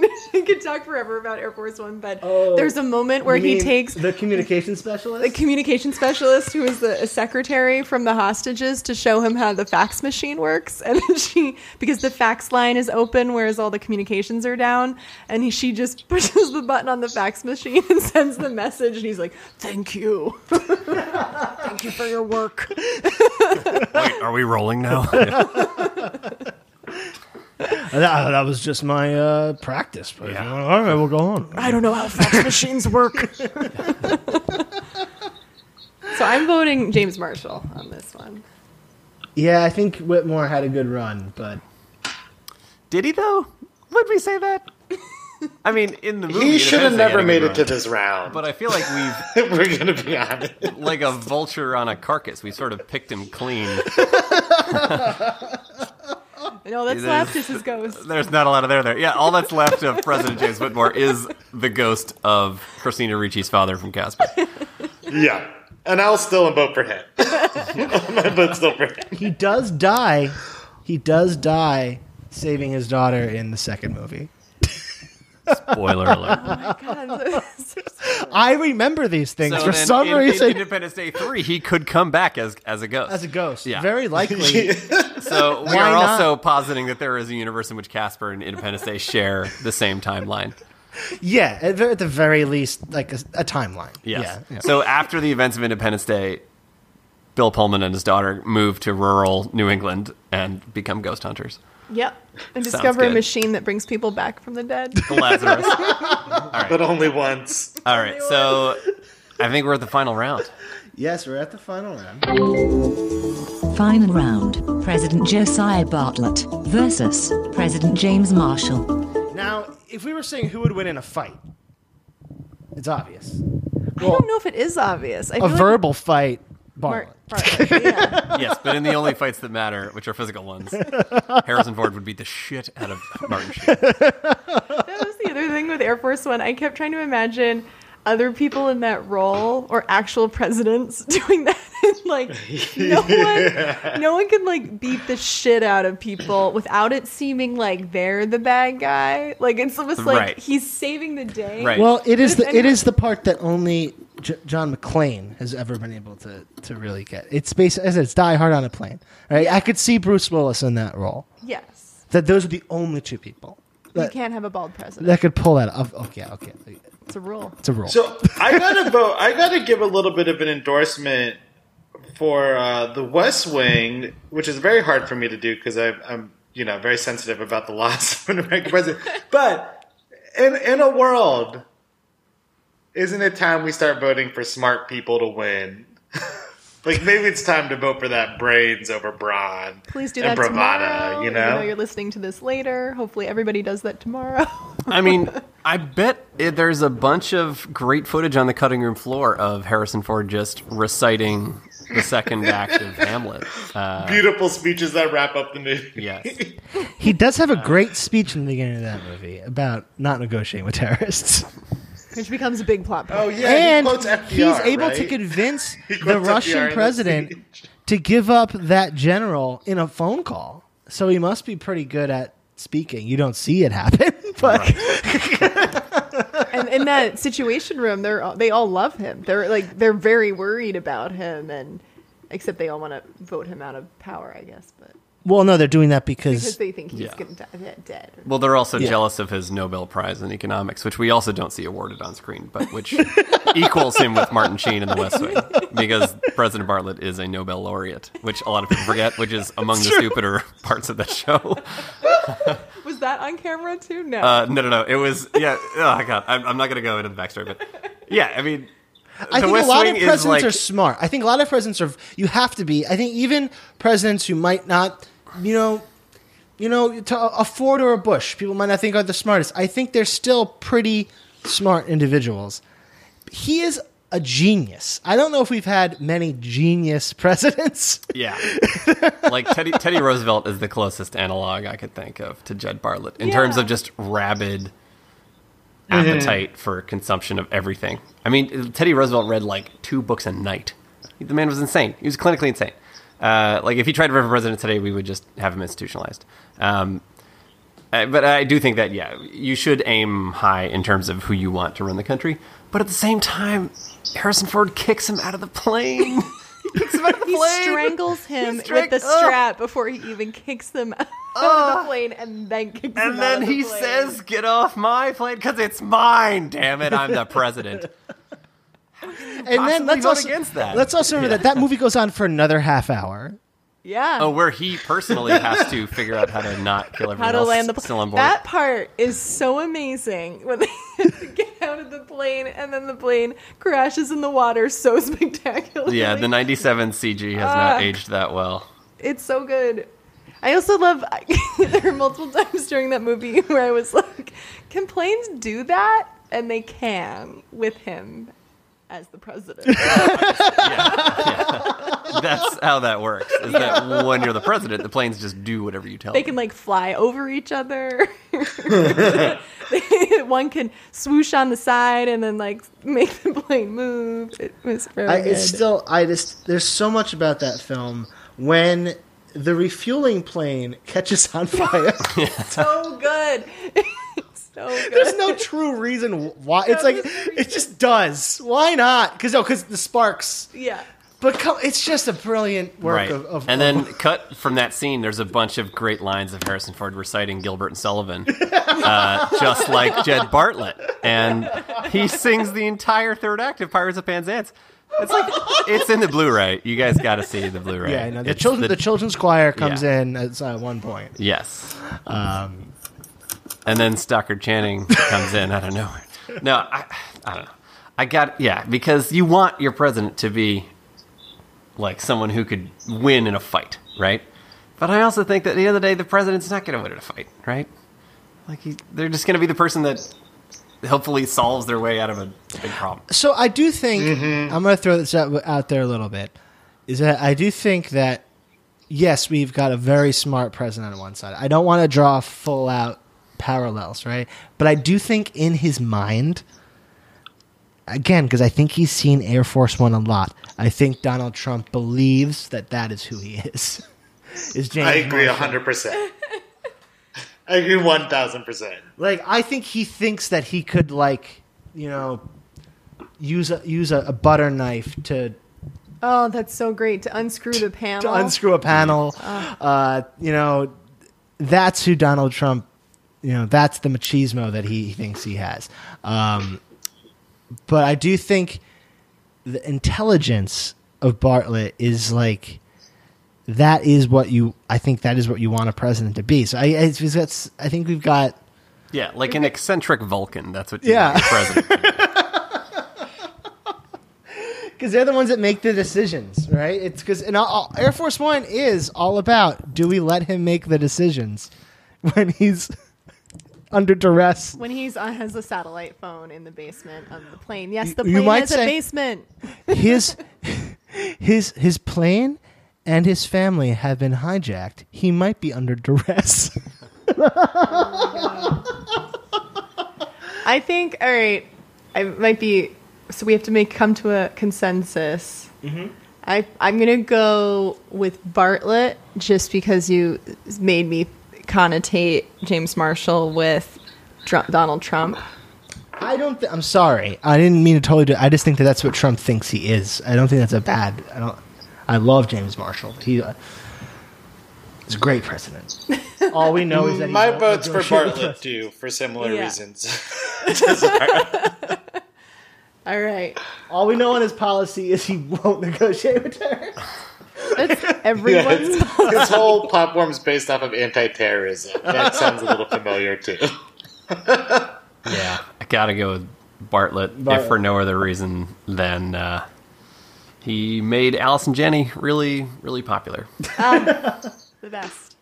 Speaker 3: we could talk forever about Air Force One, but oh, there's a moment where
Speaker 1: You
Speaker 3: he
Speaker 1: mean
Speaker 3: takes
Speaker 1: the communication specialist.
Speaker 3: the communication specialist who is the a secretary from the hostages to show him how the fax machine works and she because the fax line is open whereas all the communications are down and he, she just pushes the button on the fax machine and sends the message and he's like thank you thank you for your work
Speaker 5: Wait, are we rolling now?
Speaker 1: that, that was just my uh, practice. But
Speaker 5: Yeah.
Speaker 1: all right, we'll go on.
Speaker 3: i don't know how fax machines work so i'm voting james marshall on this one
Speaker 1: Yeah, I think Whitmore had a good run, but
Speaker 5: Did he though? Would we say that? I mean, in the movie,
Speaker 4: He should have never made
Speaker 5: good
Speaker 4: it to this round.
Speaker 5: But I feel like we've,
Speaker 4: We're gonna be honest.
Speaker 5: like a vulture on a carcass, we sort of picked him clean.
Speaker 3: No that's
Speaker 5: There's-
Speaker 3: left is his ghost
Speaker 5: There's not a lot of there there. Yeah, all that's left of President James Whitmore is the ghost of Christina Ricci's father from Casper.
Speaker 4: Yeah, and I'll still vote for him. My vote's still for him.
Speaker 1: he does die. He does die saving his daughter in the second movie.
Speaker 5: Spoiler alert.
Speaker 3: God,
Speaker 1: I remember these things
Speaker 5: So
Speaker 1: for
Speaker 5: then
Speaker 1: some
Speaker 5: in, in
Speaker 1: reason
Speaker 5: Independence Day 3, he could come back as, as a ghost.
Speaker 1: as a ghost.
Speaker 5: Yeah.
Speaker 1: Very likely.
Speaker 5: So we
Speaker 1: Why
Speaker 5: are
Speaker 1: not?
Speaker 5: also positing that there is a universe in which Casper and Independence Day share the same timeline.
Speaker 1: yeah, at, the- at the very least, like a, a timeline.
Speaker 5: Yes.
Speaker 1: Yeah, yeah.
Speaker 5: So after the events of Independence Day, Bill Pullman and his daughter move to rural New England and become ghost hunters.
Speaker 3: Yep. And discover a
Speaker 5: good.
Speaker 3: machine that brings people back from the dead.
Speaker 5: The Lazarus.
Speaker 4: But only once.
Speaker 5: All right. So I think we're at the final round.
Speaker 1: Yes, we're at the final round.
Speaker 2: Final round. President Josiah Bartlet versus President James Marshall.
Speaker 1: Now, if we were saying who would win in a fight, it's obvious.
Speaker 3: I don't know if it is obvious. I
Speaker 1: A
Speaker 3: feel like
Speaker 1: verbal fight,
Speaker 3: Mar-
Speaker 1: Bartlet.
Speaker 3: Bartlet, yeah.
Speaker 5: Yes, but in the only fights that matter, which are physical ones, Harrison Ford would beat the shit out of Martin Sheen.
Speaker 3: That was the other thing with Air Force One. I kept trying to imagine other people in that role or actual presidents doing that. Like no one, no one can like beat the shit out of people without it seeming like they're the bad guy. Like it's almost like
Speaker 5: Right.
Speaker 3: he's saving the day.
Speaker 5: Right.
Speaker 1: Well, it is the
Speaker 3: if
Speaker 1: it
Speaker 3: anyone-
Speaker 1: is the part that only J- John McClane has ever been able to to really get. It's basically as it's Die Hard on a plane. Right? I could see Bruce Willis in that role.
Speaker 3: Yes.
Speaker 1: That those are the only two people
Speaker 3: You
Speaker 1: that,
Speaker 3: can't have a bald president.
Speaker 1: that could pull that off. Okay, okay.
Speaker 3: It's a rule.
Speaker 1: It's a rule.
Speaker 4: So I gotta vote. I gotta give a little bit of an endorsement for uh, the West Wing, which is very hard for me to do because I'm, you know, very sensitive about the loss of an American president. But in in a world, isn't it time we start voting for smart people to win? like maybe it's time to vote for that brains over brawn.
Speaker 3: Please do
Speaker 4: and
Speaker 3: that
Speaker 4: bravado.
Speaker 3: tomorrow.
Speaker 4: You
Speaker 3: even
Speaker 4: know,
Speaker 3: though you're listening to this later. Hopefully, everybody does that tomorrow.
Speaker 5: I mean, I bet it, there's a bunch of great footage on the cutting room floor of Harrison Ford just reciting the second act of Hamlet. Uh,
Speaker 4: beautiful speeches that wrap up the movie.
Speaker 5: yes.
Speaker 1: he does have a great speech in the beginning of that movie about not negotiating with terrorists.
Speaker 3: Which becomes a big plot point.
Speaker 4: Oh yeah,
Speaker 1: and
Speaker 4: he FDR,
Speaker 1: he's able
Speaker 4: right?
Speaker 1: to convince
Speaker 4: He
Speaker 1: the
Speaker 4: quotes FDR in
Speaker 1: Russian
Speaker 4: the
Speaker 1: president to give up that general in a phone call. So he must be pretty good at speaking. You don't see it happen, but
Speaker 3: and in that situation room, they're all, they all love him. They're like they're very worried about him, and except they all want to vote him out of power, I guess. But
Speaker 1: well, no, they're doing that
Speaker 3: because
Speaker 1: because
Speaker 3: they think he's
Speaker 5: Yeah.
Speaker 3: gonna die dead.
Speaker 5: Well, they're also
Speaker 1: Yeah.
Speaker 5: jealous of his Nobel Prize in economics, which we also don't see awarded on screen, but which equals him with Martin Sheen in The West Wing, because President Bartlet is a Nobel laureate, which a lot of people forget, which is among the stupider parts of the show.
Speaker 3: Was that on camera too? No.
Speaker 5: Uh, no, no, no. It was yeah. Oh god, I'm, I'm not going to go into the backstory, but yeah, I mean,
Speaker 1: I
Speaker 5: The
Speaker 1: think
Speaker 5: West
Speaker 1: a lot
Speaker 5: Wing
Speaker 1: of presidents
Speaker 5: like-
Speaker 1: are smart. I think a lot of presidents are. You have to be. I think even presidents who might not, you know, you know, to a Ford or a Bush, people might not think are the smartest. I think they're still pretty smart individuals. He is a genius. I don't know if we've had many genius presidents.
Speaker 5: yeah, like Teddy Teddy Roosevelt is the closest analog I could think of to Jed Bartlet in terms of just rabid appetite for consumption of everything. I mean, Teddy Roosevelt read like two books a night. The man was insane. He was clinically insane. Uh, like if he tried to run for president today, we would just have him institutionalized. Um, but I do think that yeah, you should aim high in terms of who you want to run the country. But at the same time, Harrison Ford kicks him out of the plane. he kicks him out of the
Speaker 3: he
Speaker 5: plane.
Speaker 3: strangles him
Speaker 5: He strang-
Speaker 3: with the
Speaker 5: Ugh.
Speaker 3: strap before he even kicks them out of the plane, and then kicks
Speaker 5: And
Speaker 3: out
Speaker 5: then
Speaker 3: of the
Speaker 5: he
Speaker 3: plane.
Speaker 5: says, "Get off my plane, because it's mine." Damn it, I'm the president.
Speaker 1: And then let's
Speaker 5: vote
Speaker 1: also
Speaker 5: against that.
Speaker 1: let's also remember that that movie goes on for another half hour.
Speaker 3: "Yeah."
Speaker 5: Oh, where he personally has to figure out how to not kill everyone
Speaker 3: how to
Speaker 5: else
Speaker 3: land the
Speaker 5: still on
Speaker 3: plane.
Speaker 5: board.
Speaker 3: That part is so amazing when they have get out of the plane and then the plane crashes in the water so spectacularly.
Speaker 5: yeah, the '97 CG has
Speaker 3: Ah.
Speaker 5: not aged that well.
Speaker 3: It's so good. I also love. there are multiple times during that movie where I was like, "Can planes do that?" And they can with him as the president.
Speaker 5: That's how that works. Is that when you're the president, the planes just do whatever you tell them.
Speaker 3: they
Speaker 5: them.
Speaker 3: can like fly over each other. One can swoosh on the side and then like make the plane move. It was very
Speaker 1: I,
Speaker 3: good.
Speaker 1: it's still I just there's so much about that film when the refueling plane catches on fire.
Speaker 3: so good. It's so good.
Speaker 1: There's no true reason why. It's like it just does. Why not? Because no, because the sparks.
Speaker 3: yeah.
Speaker 1: But come, it's just a brilliant work
Speaker 5: Right.
Speaker 1: of, of.
Speaker 5: and then cut from that scene, there's a bunch of great lines of Harrison Ford reciting Gilbert and Sullivan, uh, just like Jed Bartlet. And he sings the entire third act of Pirates of Penzance. It's like it's in the Blu-ray. You guys got to see the Blu-ray.
Speaker 1: yeah, no, the
Speaker 5: It's
Speaker 1: children, the, children's choir comes
Speaker 5: Yeah.
Speaker 1: in at uh, one point.
Speaker 5: Yes.
Speaker 1: Um,
Speaker 5: And then Stockard Channing comes in out of nowhere. No, I, I don't know. I got yeah because you want your president to be like someone who could win in a fight, right? But I also think that at the end of the day, the president's not going to win in a fight, right? Like he, they're just going to be the person that hopefully solves their way out of a big problem.
Speaker 1: so I do think mm-hmm. I'm going to throw this out, out there a little bit. Is that I do think that yes, we've got a very smart president on one side. I don't want to draw full out parallels, right? But I do think in his mind, again, because I think he's seen Air Force One a lot. I think Donald Trump believes that that is who he is. is James?
Speaker 4: I agree
Speaker 1: Marshall.
Speaker 4: hundred percent. I agree one thousand percent.
Speaker 1: Like I think he thinks that he could like you know use a use a, a butter knife to
Speaker 3: Oh, that's so great to unscrew the panel.
Speaker 1: to unscrew a panel. Uh, you know, that's who Donald Trump. You know, that's the machismo that he thinks he has. Um, but I do think the intelligence of Bartlet is like that is what you. I think that is what you want a president to be. So I, I, that's, I think we've got.
Speaker 5: Yeah, like an eccentric Vulcan. That's what
Speaker 1: Yeah.
Speaker 5: yeah. president.
Speaker 1: Because they're the ones that make the decisions, right? It's because and all, Air Force One is all about do we let him make the decisions when he's under duress.
Speaker 3: When he's on has a satellite phone in the basement of the plane. Yes, the
Speaker 1: You
Speaker 3: plane
Speaker 1: might
Speaker 3: has
Speaker 1: say-
Speaker 3: a basement.
Speaker 1: His his his plane and his family have been hijacked. He might be under duress.
Speaker 3: I think. All right, I might be. So we have to make come to a consensus.
Speaker 1: Mm-hmm.
Speaker 3: I I'm gonna go with Bartlet just because you made me connotate James Marshall with Dr- Donald Trump.
Speaker 1: I don't. Th- I'm sorry. I didn't mean to totally do. I just think that that's what Trump thinks he is. I don't think that's a bad. I don't. I love James Marshall. He. Uh, is a great president. All we know is that he
Speaker 4: My
Speaker 1: won't
Speaker 4: vote's for
Speaker 1: Bartlet
Speaker 4: too, for similar
Speaker 3: Yeah.
Speaker 4: reasons.
Speaker 3: All right,
Speaker 1: All we know on his policy is he won't negotiate with terrorists.
Speaker 3: that's
Speaker 4: Yeah,
Speaker 3: everyone's.
Speaker 4: his, his whole platform's based off of anti-terrorism. That sounds a little familiar too.
Speaker 1: Yeah.
Speaker 5: I gotta go with Bartlet,
Speaker 1: Bartlet.
Speaker 5: if for no other reason than uh, he made Allison Janney really, really popular.
Speaker 3: the best.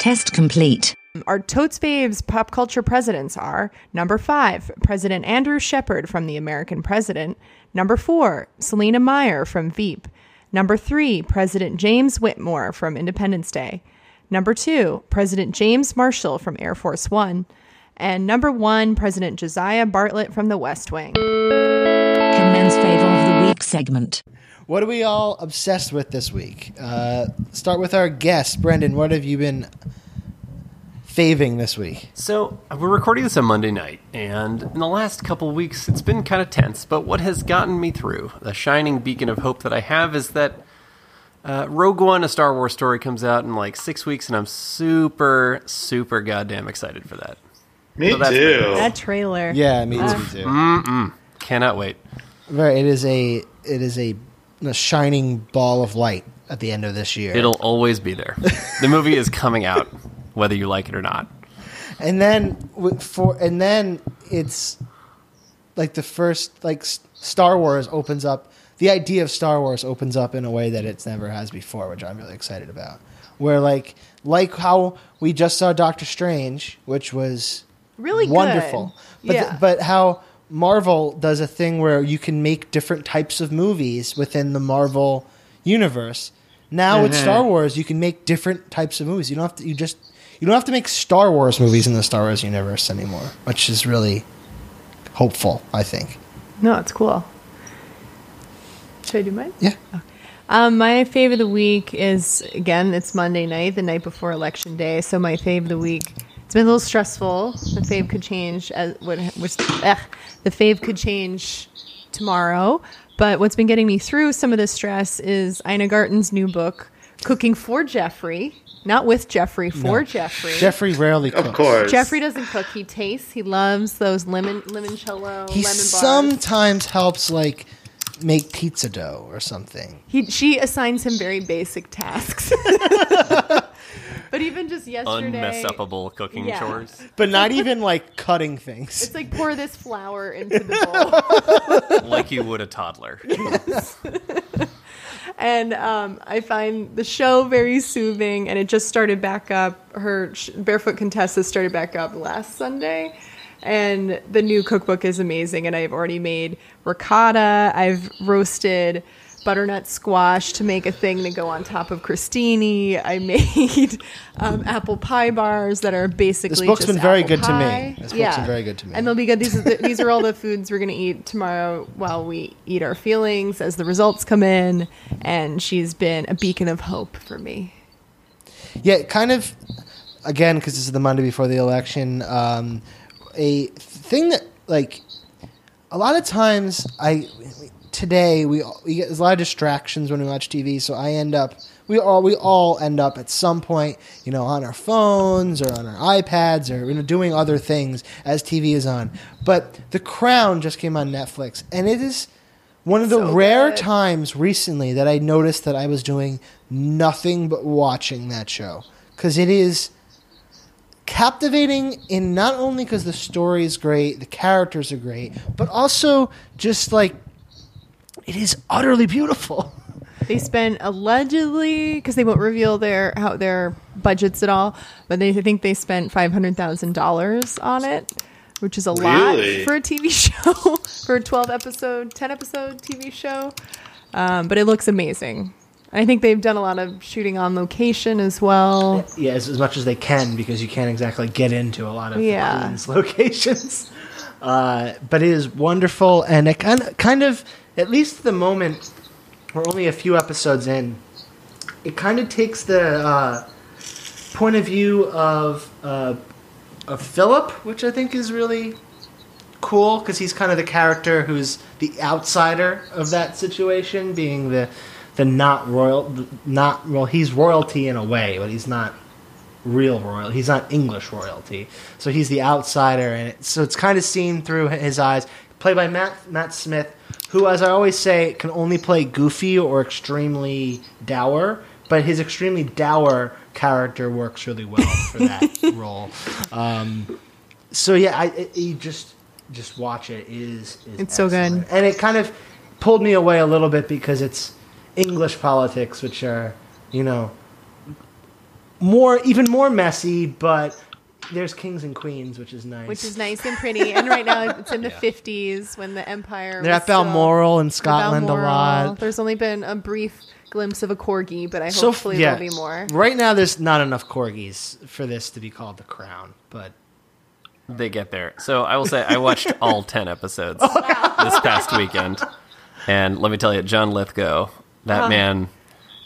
Speaker 2: Test complete.
Speaker 3: Our Totes Faves pop culture presidents are number five, President Andrew Shepard from The American President. Number four, Selina Meyer from Veep. Number three, President James Whitmore from Independence Day. Number two, President James Marshall from Air Force One. And number one, President Josiah Bartlet from The West Wing.
Speaker 2: Commence favor of the week segment.
Speaker 1: What are we all obsessed with this week? Uh, start with our guest, Brendan. What have you been faving this week?
Speaker 5: So uh, we're recording this on Monday night, and in the last couple weeks, it's been kind of tense. But what has gotten me through, the shining beacon of hope that I have, is that uh, Rogue One, a Star Wars story, comes out in like six weeks, and I'm super, super goddamn excited for that.
Speaker 4: Me
Speaker 5: So that's
Speaker 4: too.
Speaker 3: That trailer.
Speaker 1: Yeah, me too. too.
Speaker 5: Cannot wait.
Speaker 1: Right, it is a it is a, a shining ball of light at the end of this year.
Speaker 5: It'll always be there. The movie is coming out, whether you like it or not.
Speaker 1: and then for and then it's like the first like Star Wars opens up. The idea of Star Wars opens up in a way that it's never has before, which I'm really excited about. Where like like how we just saw Doctor Strange, which was
Speaker 3: Really good.
Speaker 1: wonderful. But th- but how Marvel does a thing where you can make different types of movies within the Marvel universe. Now with mm-hmm. Star Wars, you can make different types of movies. You don't have to. You just you don't have to make Star Wars movies in the Star Wars universe anymore, which is really hopeful. I think.
Speaker 3: No, it's cool. Should I do mine?
Speaker 1: Yeah.
Speaker 3: Um, my fave of the week is again, it's Monday night, the night before election day. So my fave of the week. It's been a little stressful. The fave could change as what which ugh, the fave could change tomorrow. But what's been getting me through some of the stress is Ina Garten's new book, Cooking for Jeffrey, not with Jeffrey, for Jeffrey.
Speaker 1: Jeffrey rarely cooks.
Speaker 4: Of course.
Speaker 3: Jeffrey doesn't cook; he tastes. He loves those lemon limoncello,
Speaker 1: He
Speaker 3: lemon bars.
Speaker 1: sometimes helps like make pizza dough or something.
Speaker 3: He she assigns him very basic tasks. but even just yesterday,
Speaker 5: Unmessupable cooking
Speaker 3: Yeah.
Speaker 5: chores.
Speaker 1: But not even like cutting things.
Speaker 3: it's like pour this flour into the bowl.
Speaker 5: like you would a toddler.
Speaker 3: and um, I find the show very soothing. And it just started back up. Her Barefoot Contessa started back up last Sunday. And the new cookbook is amazing. And I've already made ricotta. I've roasted butternut squash to make a thing to go on top of crostini. I made um, apple pie bars that are basically
Speaker 1: This book's been very good to me.
Speaker 3: pie.
Speaker 1: This book's been very good to me.
Speaker 3: And they'll be good. These are the, these are all the foods we're gonna eat tomorrow while we eat our feelings as the results come in. And she's been a beacon of hope for me.
Speaker 1: Yeah, kind of. Again, because this is the Monday before the election, um, a thing that like a lot of times I today we, we get there's a lot of distractions when we watch TV, so I end up we all we all end up at some point, you know, on our phones or on our iPads or you know doing other things as TV is on. But The Crown just came on Netflix, and it is one of the
Speaker 3: So
Speaker 1: rare
Speaker 3: good.
Speaker 1: times recently that I noticed that I was doing nothing but watching that show because it is captivating in not only because the story is great, the characters are great, but also just like it is utterly beautiful.
Speaker 3: They spent allegedly because they won't reveal their how their budgets at all, but they think they spent five hundred thousand dollars on it, which is a
Speaker 4: Really?
Speaker 3: lot for a TV show for a twelve episode, ten episode TV show. Um, but it looks amazing. I think they've done a lot of shooting on location as well.
Speaker 1: Yeah, as, as much as they can because you can't exactly get into a lot of
Speaker 3: Yeah.
Speaker 1: Locations. Uh, but it is wonderful, and it kind of, kind of, at least the moment we're only a few episodes in, it kind of takes the uh, point of view of uh, of Philip, which I think is really cool because he's kind of the character who's the outsider of that situation, being the the not royal, not well, he's royalty in a way, but he's not real royal. He's not English royalty, so he's the outsider, and it, so it's kind of seen through his eyes. Played by Matt Matt Smith, who, as I always say, can only play goofy or extremely dour, but his extremely dour character works really well for that role. Um, so yeah, I it, you just just watch it. It is, is
Speaker 3: It's so good.
Speaker 1: and it kind of pulled me away a little bit because it's English politics, which are you know more even more messy, but there's kings and queens, which is nice.
Speaker 3: Which is nice and pretty. And right now it's in the 50s when the Empire.
Speaker 1: They're
Speaker 3: was
Speaker 1: at Balmoral in
Speaker 3: still-
Speaker 1: Scotland a lot.
Speaker 3: There's only been a brief glimpse of a corgi, but I
Speaker 1: So
Speaker 3: hopefully
Speaker 1: yeah,
Speaker 3: there'll be more.
Speaker 1: Right now, there's not enough corgis for this to be called the crown, but
Speaker 5: They get there. So I will say I watched all ten episodes this past weekend, and let me tell you, John Lithgow, that
Speaker 3: Uh-huh.
Speaker 5: man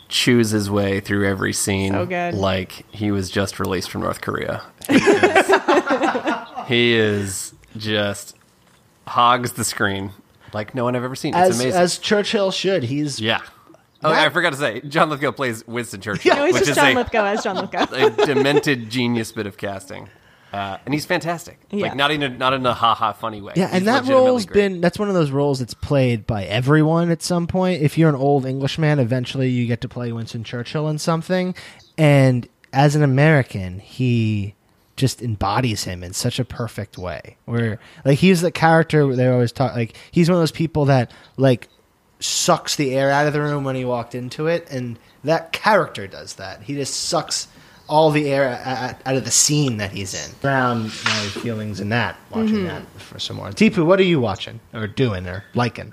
Speaker 5: chews his way through every scene
Speaker 3: So
Speaker 5: like he was just released from North Korea. He is, just hogs the screen like no one I've ever seen. It's
Speaker 1: as
Speaker 5: amazing.
Speaker 1: as Churchill should, he's
Speaker 5: yeah. Oh,
Speaker 1: That-
Speaker 5: I forgot to say, John Lithgow plays Winston Churchill,
Speaker 3: No, it's
Speaker 5: which
Speaker 3: just
Speaker 5: is
Speaker 3: John
Speaker 5: a,
Speaker 3: Lithgow as John Lithgow.
Speaker 5: a demented genius bit of casting. Uh, and he's fantastic.
Speaker 3: Yeah.
Speaker 5: Like not in a not in a ha ha funny way.
Speaker 1: Yeah,
Speaker 5: He's
Speaker 1: and that
Speaker 5: legitimately
Speaker 1: role's
Speaker 5: great.
Speaker 1: been that's one of those roles that's played by everyone at some point. If you're an old Englishman, eventually you get to play Winston Churchill in something. And as an American, he just embodies him in such a perfect way. Where like he's the character they always talk like he's one of those people that like sucks the air out of the room when he walked into it and that character does that. He just sucks all the air out, out of the scene that he's in. Around my feelings in that, watching that for some more. Deepu, what are you watching or doing or liking?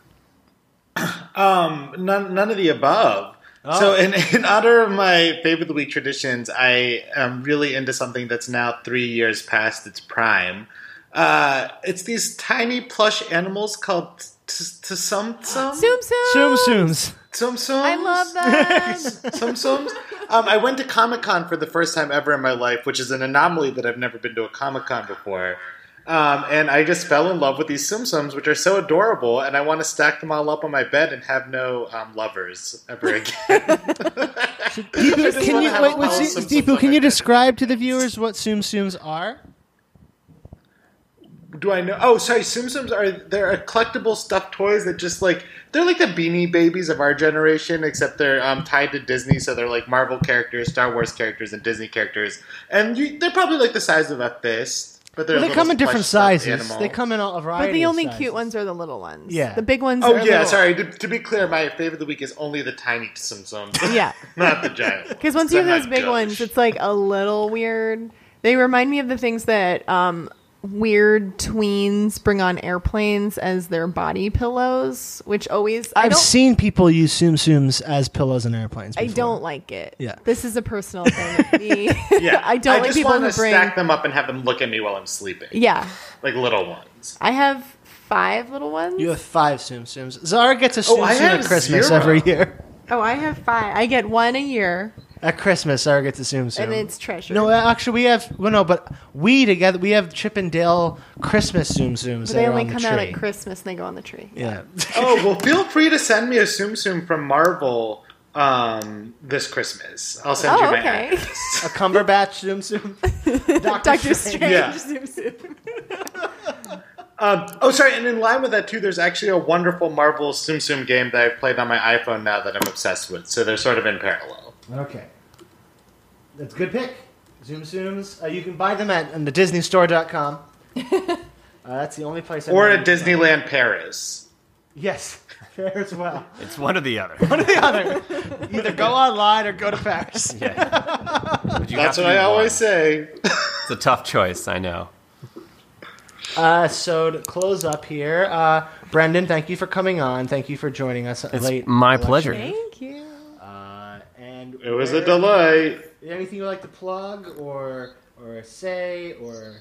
Speaker 4: Um, none, none of the above.
Speaker 1: Oh.
Speaker 4: So, in, in honor of my favorite of the week traditions, I am really into something that's now three years past its prime. Uh, it's these tiny plush animals called to some some
Speaker 3: Zoom zoom.
Speaker 1: Soom Sooms.
Speaker 4: Tsum Tsums.
Speaker 3: I love that.
Speaker 4: Tsum Tsums. Um, I went to Comic Con for the first time ever in my life, which is an anomaly that I've never been to a Comic Con before. Um, and I just fell in love with these Tsum Tsums, which are so adorable, and I want to stack them all up on my bed and have no um, lovers ever again.
Speaker 1: Deepu, can you
Speaker 4: have
Speaker 1: wait?
Speaker 4: a
Speaker 1: What's
Speaker 4: Paul
Speaker 1: the,
Speaker 4: Simpson
Speaker 1: Deepu, can you describe to the viewers what Soom Sooms are?
Speaker 4: Do I know? Oh, sorry. Tsum Tsums are they're collectible stuffed toys that just like they're like the Beanie Babies of our generation, except they're um, tied to Disney, so they're like Marvel characters, Star Wars characters, and Disney characters. And you, they're probably like the size of a fist, but they're
Speaker 1: Well, they come in different sizes.
Speaker 4: animal.
Speaker 1: They come in all a variety.
Speaker 3: But the
Speaker 1: of
Speaker 3: only
Speaker 1: sizes.
Speaker 3: cute ones are the little ones.
Speaker 1: Yeah.
Speaker 3: The big ones
Speaker 4: Oh
Speaker 3: are
Speaker 4: yeah,
Speaker 3: little.
Speaker 4: sorry. To, to be clear, my favorite of the week is only the tiny Tsum Tsums.
Speaker 3: Yeah.
Speaker 4: not the giant.
Speaker 3: Because once you have those big
Speaker 4: Jewish.
Speaker 3: ones, it's like a little weird. They remind me of the things that um, weird tweens bring on airplanes as their body pillows, which always I
Speaker 1: I've
Speaker 3: don't,
Speaker 1: seen people use Soom Sooms as pillows in airplanes.
Speaker 3: I
Speaker 1: before.
Speaker 3: don't like it.
Speaker 1: Yeah.
Speaker 3: This is a personal thing. with me.
Speaker 4: Yeah,
Speaker 3: I don't like
Speaker 4: just
Speaker 3: people
Speaker 4: want
Speaker 3: who
Speaker 4: to
Speaker 3: bring.
Speaker 4: stack them up and have them look at me while I'm sleeping,
Speaker 3: Yeah,
Speaker 4: like little ones.
Speaker 3: I have five little ones.
Speaker 1: You have five Soom Sooms. Zara gets a
Speaker 4: Oh,
Speaker 1: Soom
Speaker 4: I
Speaker 1: Soom at
Speaker 4: have
Speaker 1: Christmas
Speaker 4: zero.
Speaker 1: every year.
Speaker 3: oh, I have five. I get one a year.
Speaker 1: At Christmas, Zara gets a Zoom Zoom.
Speaker 3: and it's treasure.
Speaker 1: no, actually, we have well, no, but we together we have Chip and Dale Christmas Zoom Zooms.
Speaker 3: but they
Speaker 1: are
Speaker 3: only
Speaker 1: on the
Speaker 3: come out
Speaker 1: tree.
Speaker 3: at Christmas and they go on the tree.
Speaker 1: Yeah.
Speaker 4: Oh well, feel free to send me a Zoom Zoom from Marvel um, this Christmas. I'll send
Speaker 3: Oh,
Speaker 4: you my
Speaker 3: okay.
Speaker 4: address.
Speaker 1: a Cumberbatch Zoom Zoom.
Speaker 3: Doctor Strange.
Speaker 4: Yeah.
Speaker 3: Zoom Zoom.
Speaker 4: Um, oh, sorry, and in line with that too, there's actually a wonderful Marvel Tsum Tsum game that I've played on my iPhone now that I'm obsessed with. So they're sort of in parallel.
Speaker 1: Okay. That's a good pick. Zoom Zooms. Uh, you can buy them at on the DisneyStore.com. uh, that's the only place. I
Speaker 4: Or at
Speaker 1: you can-
Speaker 4: Disneyland Paris.
Speaker 1: Yes, there as well.
Speaker 5: It's one or the other.
Speaker 1: One or the other. Either go online or go to Paris.
Speaker 5: Yeah.
Speaker 4: That's what
Speaker 5: to do
Speaker 4: I always say.
Speaker 5: It's a tough choice, I know.
Speaker 1: Uh, so to close up here, uh, Brendan, thank you for coming on. Thank you for joining us
Speaker 5: It's
Speaker 1: late.
Speaker 5: my
Speaker 1: election
Speaker 5: pleasure.
Speaker 3: Thank you.
Speaker 1: Uh, and
Speaker 4: It was a
Speaker 1: where-
Speaker 4: delight.
Speaker 1: Anything you'd like to plug or or say or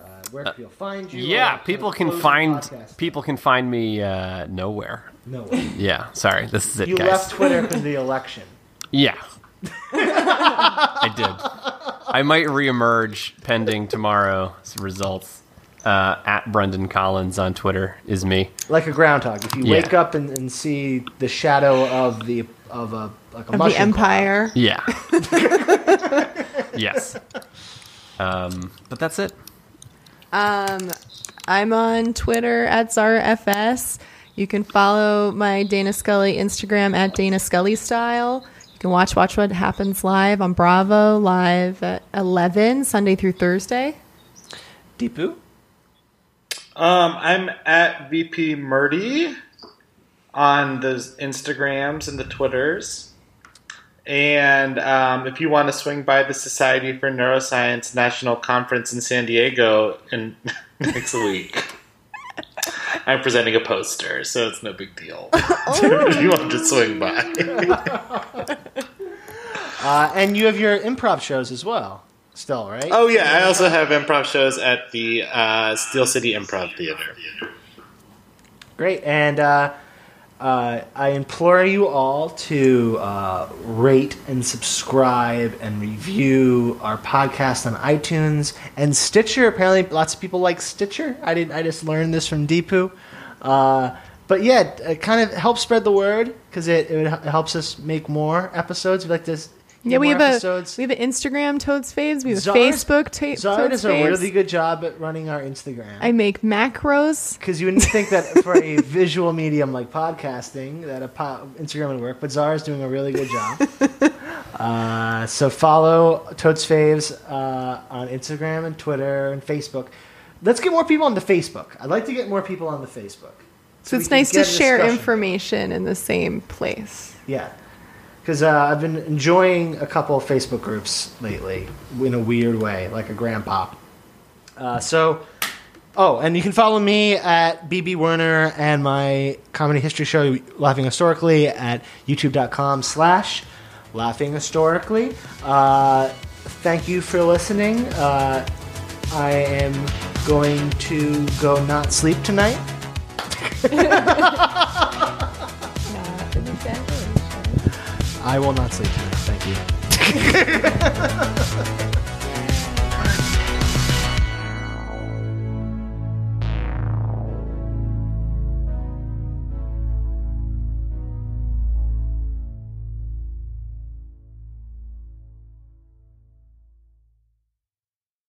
Speaker 1: uh, where can people find you?
Speaker 5: Yeah,
Speaker 1: or
Speaker 5: people
Speaker 1: kind
Speaker 5: can
Speaker 1: of close
Speaker 5: find people can find me uh, nowhere.
Speaker 1: No way.
Speaker 5: Yeah, sorry, this is it,
Speaker 1: You
Speaker 5: guys.
Speaker 1: left Twitter for the election.
Speaker 5: Yeah, I did. I might reemerge pending tomorrow's results. Uh, at Brendan Collins on Twitter is me.
Speaker 1: like a groundhog. If you
Speaker 5: Yeah.
Speaker 1: wake up and, and see the shadow of the of a like a
Speaker 3: Of the
Speaker 1: mushroom cloud.
Speaker 3: Empire.
Speaker 5: Yeah. yes. Um, but that's it.
Speaker 3: Um, I'm on Twitter at ZaraFS. You can follow my Dana Scully Instagram at Dana Scully Style. You can watch Watch What Happens live on Bravo, live at 11, Sunday through Thursday.
Speaker 1: Deepu.
Speaker 4: Um, I'm at VP Murdy on the Instagrams and the Twitters. And um, if you want to swing by the Society for Neuroscience National Conference in San Diego in next week, I'm presenting a poster, so it's no big deal. if you want to swing by.
Speaker 1: Uh, and you have your improv shows as well, still, right?
Speaker 4: oh, yeah, I also have improv shows at the uh, Steel City Improv Theater.
Speaker 1: Great. And uh, uh, I implore you all to uh, rate and subscribe and review our podcast on iTunes and Stitcher. Apparently, lots of people like Stitcher. I didn't. I just learned this from Deepu. Uh, but yeah, it, kind of helps spread the word because it, it, helps us make more episodes. We like to.
Speaker 3: Yeah, we have
Speaker 1: episodes.
Speaker 3: a we have an Instagram Totes Faves. We have a Facebook ta-
Speaker 1: Zara
Speaker 3: Totes
Speaker 1: does a
Speaker 3: Faves.
Speaker 1: really good job at running our Instagram.
Speaker 3: I make macros.
Speaker 1: Because you wouldn't think that for a visual medium like podcasting that a po- Instagram would work, but Zara's doing a really good job. uh, so follow Totes Faves uh, on Instagram and Twitter and Facebook. Let's get more people on the Facebook. I'd like to get more people on the Facebook.
Speaker 3: So
Speaker 1: we
Speaker 3: it's nice to share information in the same place.
Speaker 1: Yeah. Because uh, I've been enjoying a couple of Facebook groups lately in a weird way, like a grandpa. Uh, so, oh, and you can follow me at BB Werner and my comedy history show, Laughing Historically, at youtube.com slash laughing historically. Uh, thank you for listening. Uh, I am going to go not sleep tonight. I will not sleep tonight. Thank you.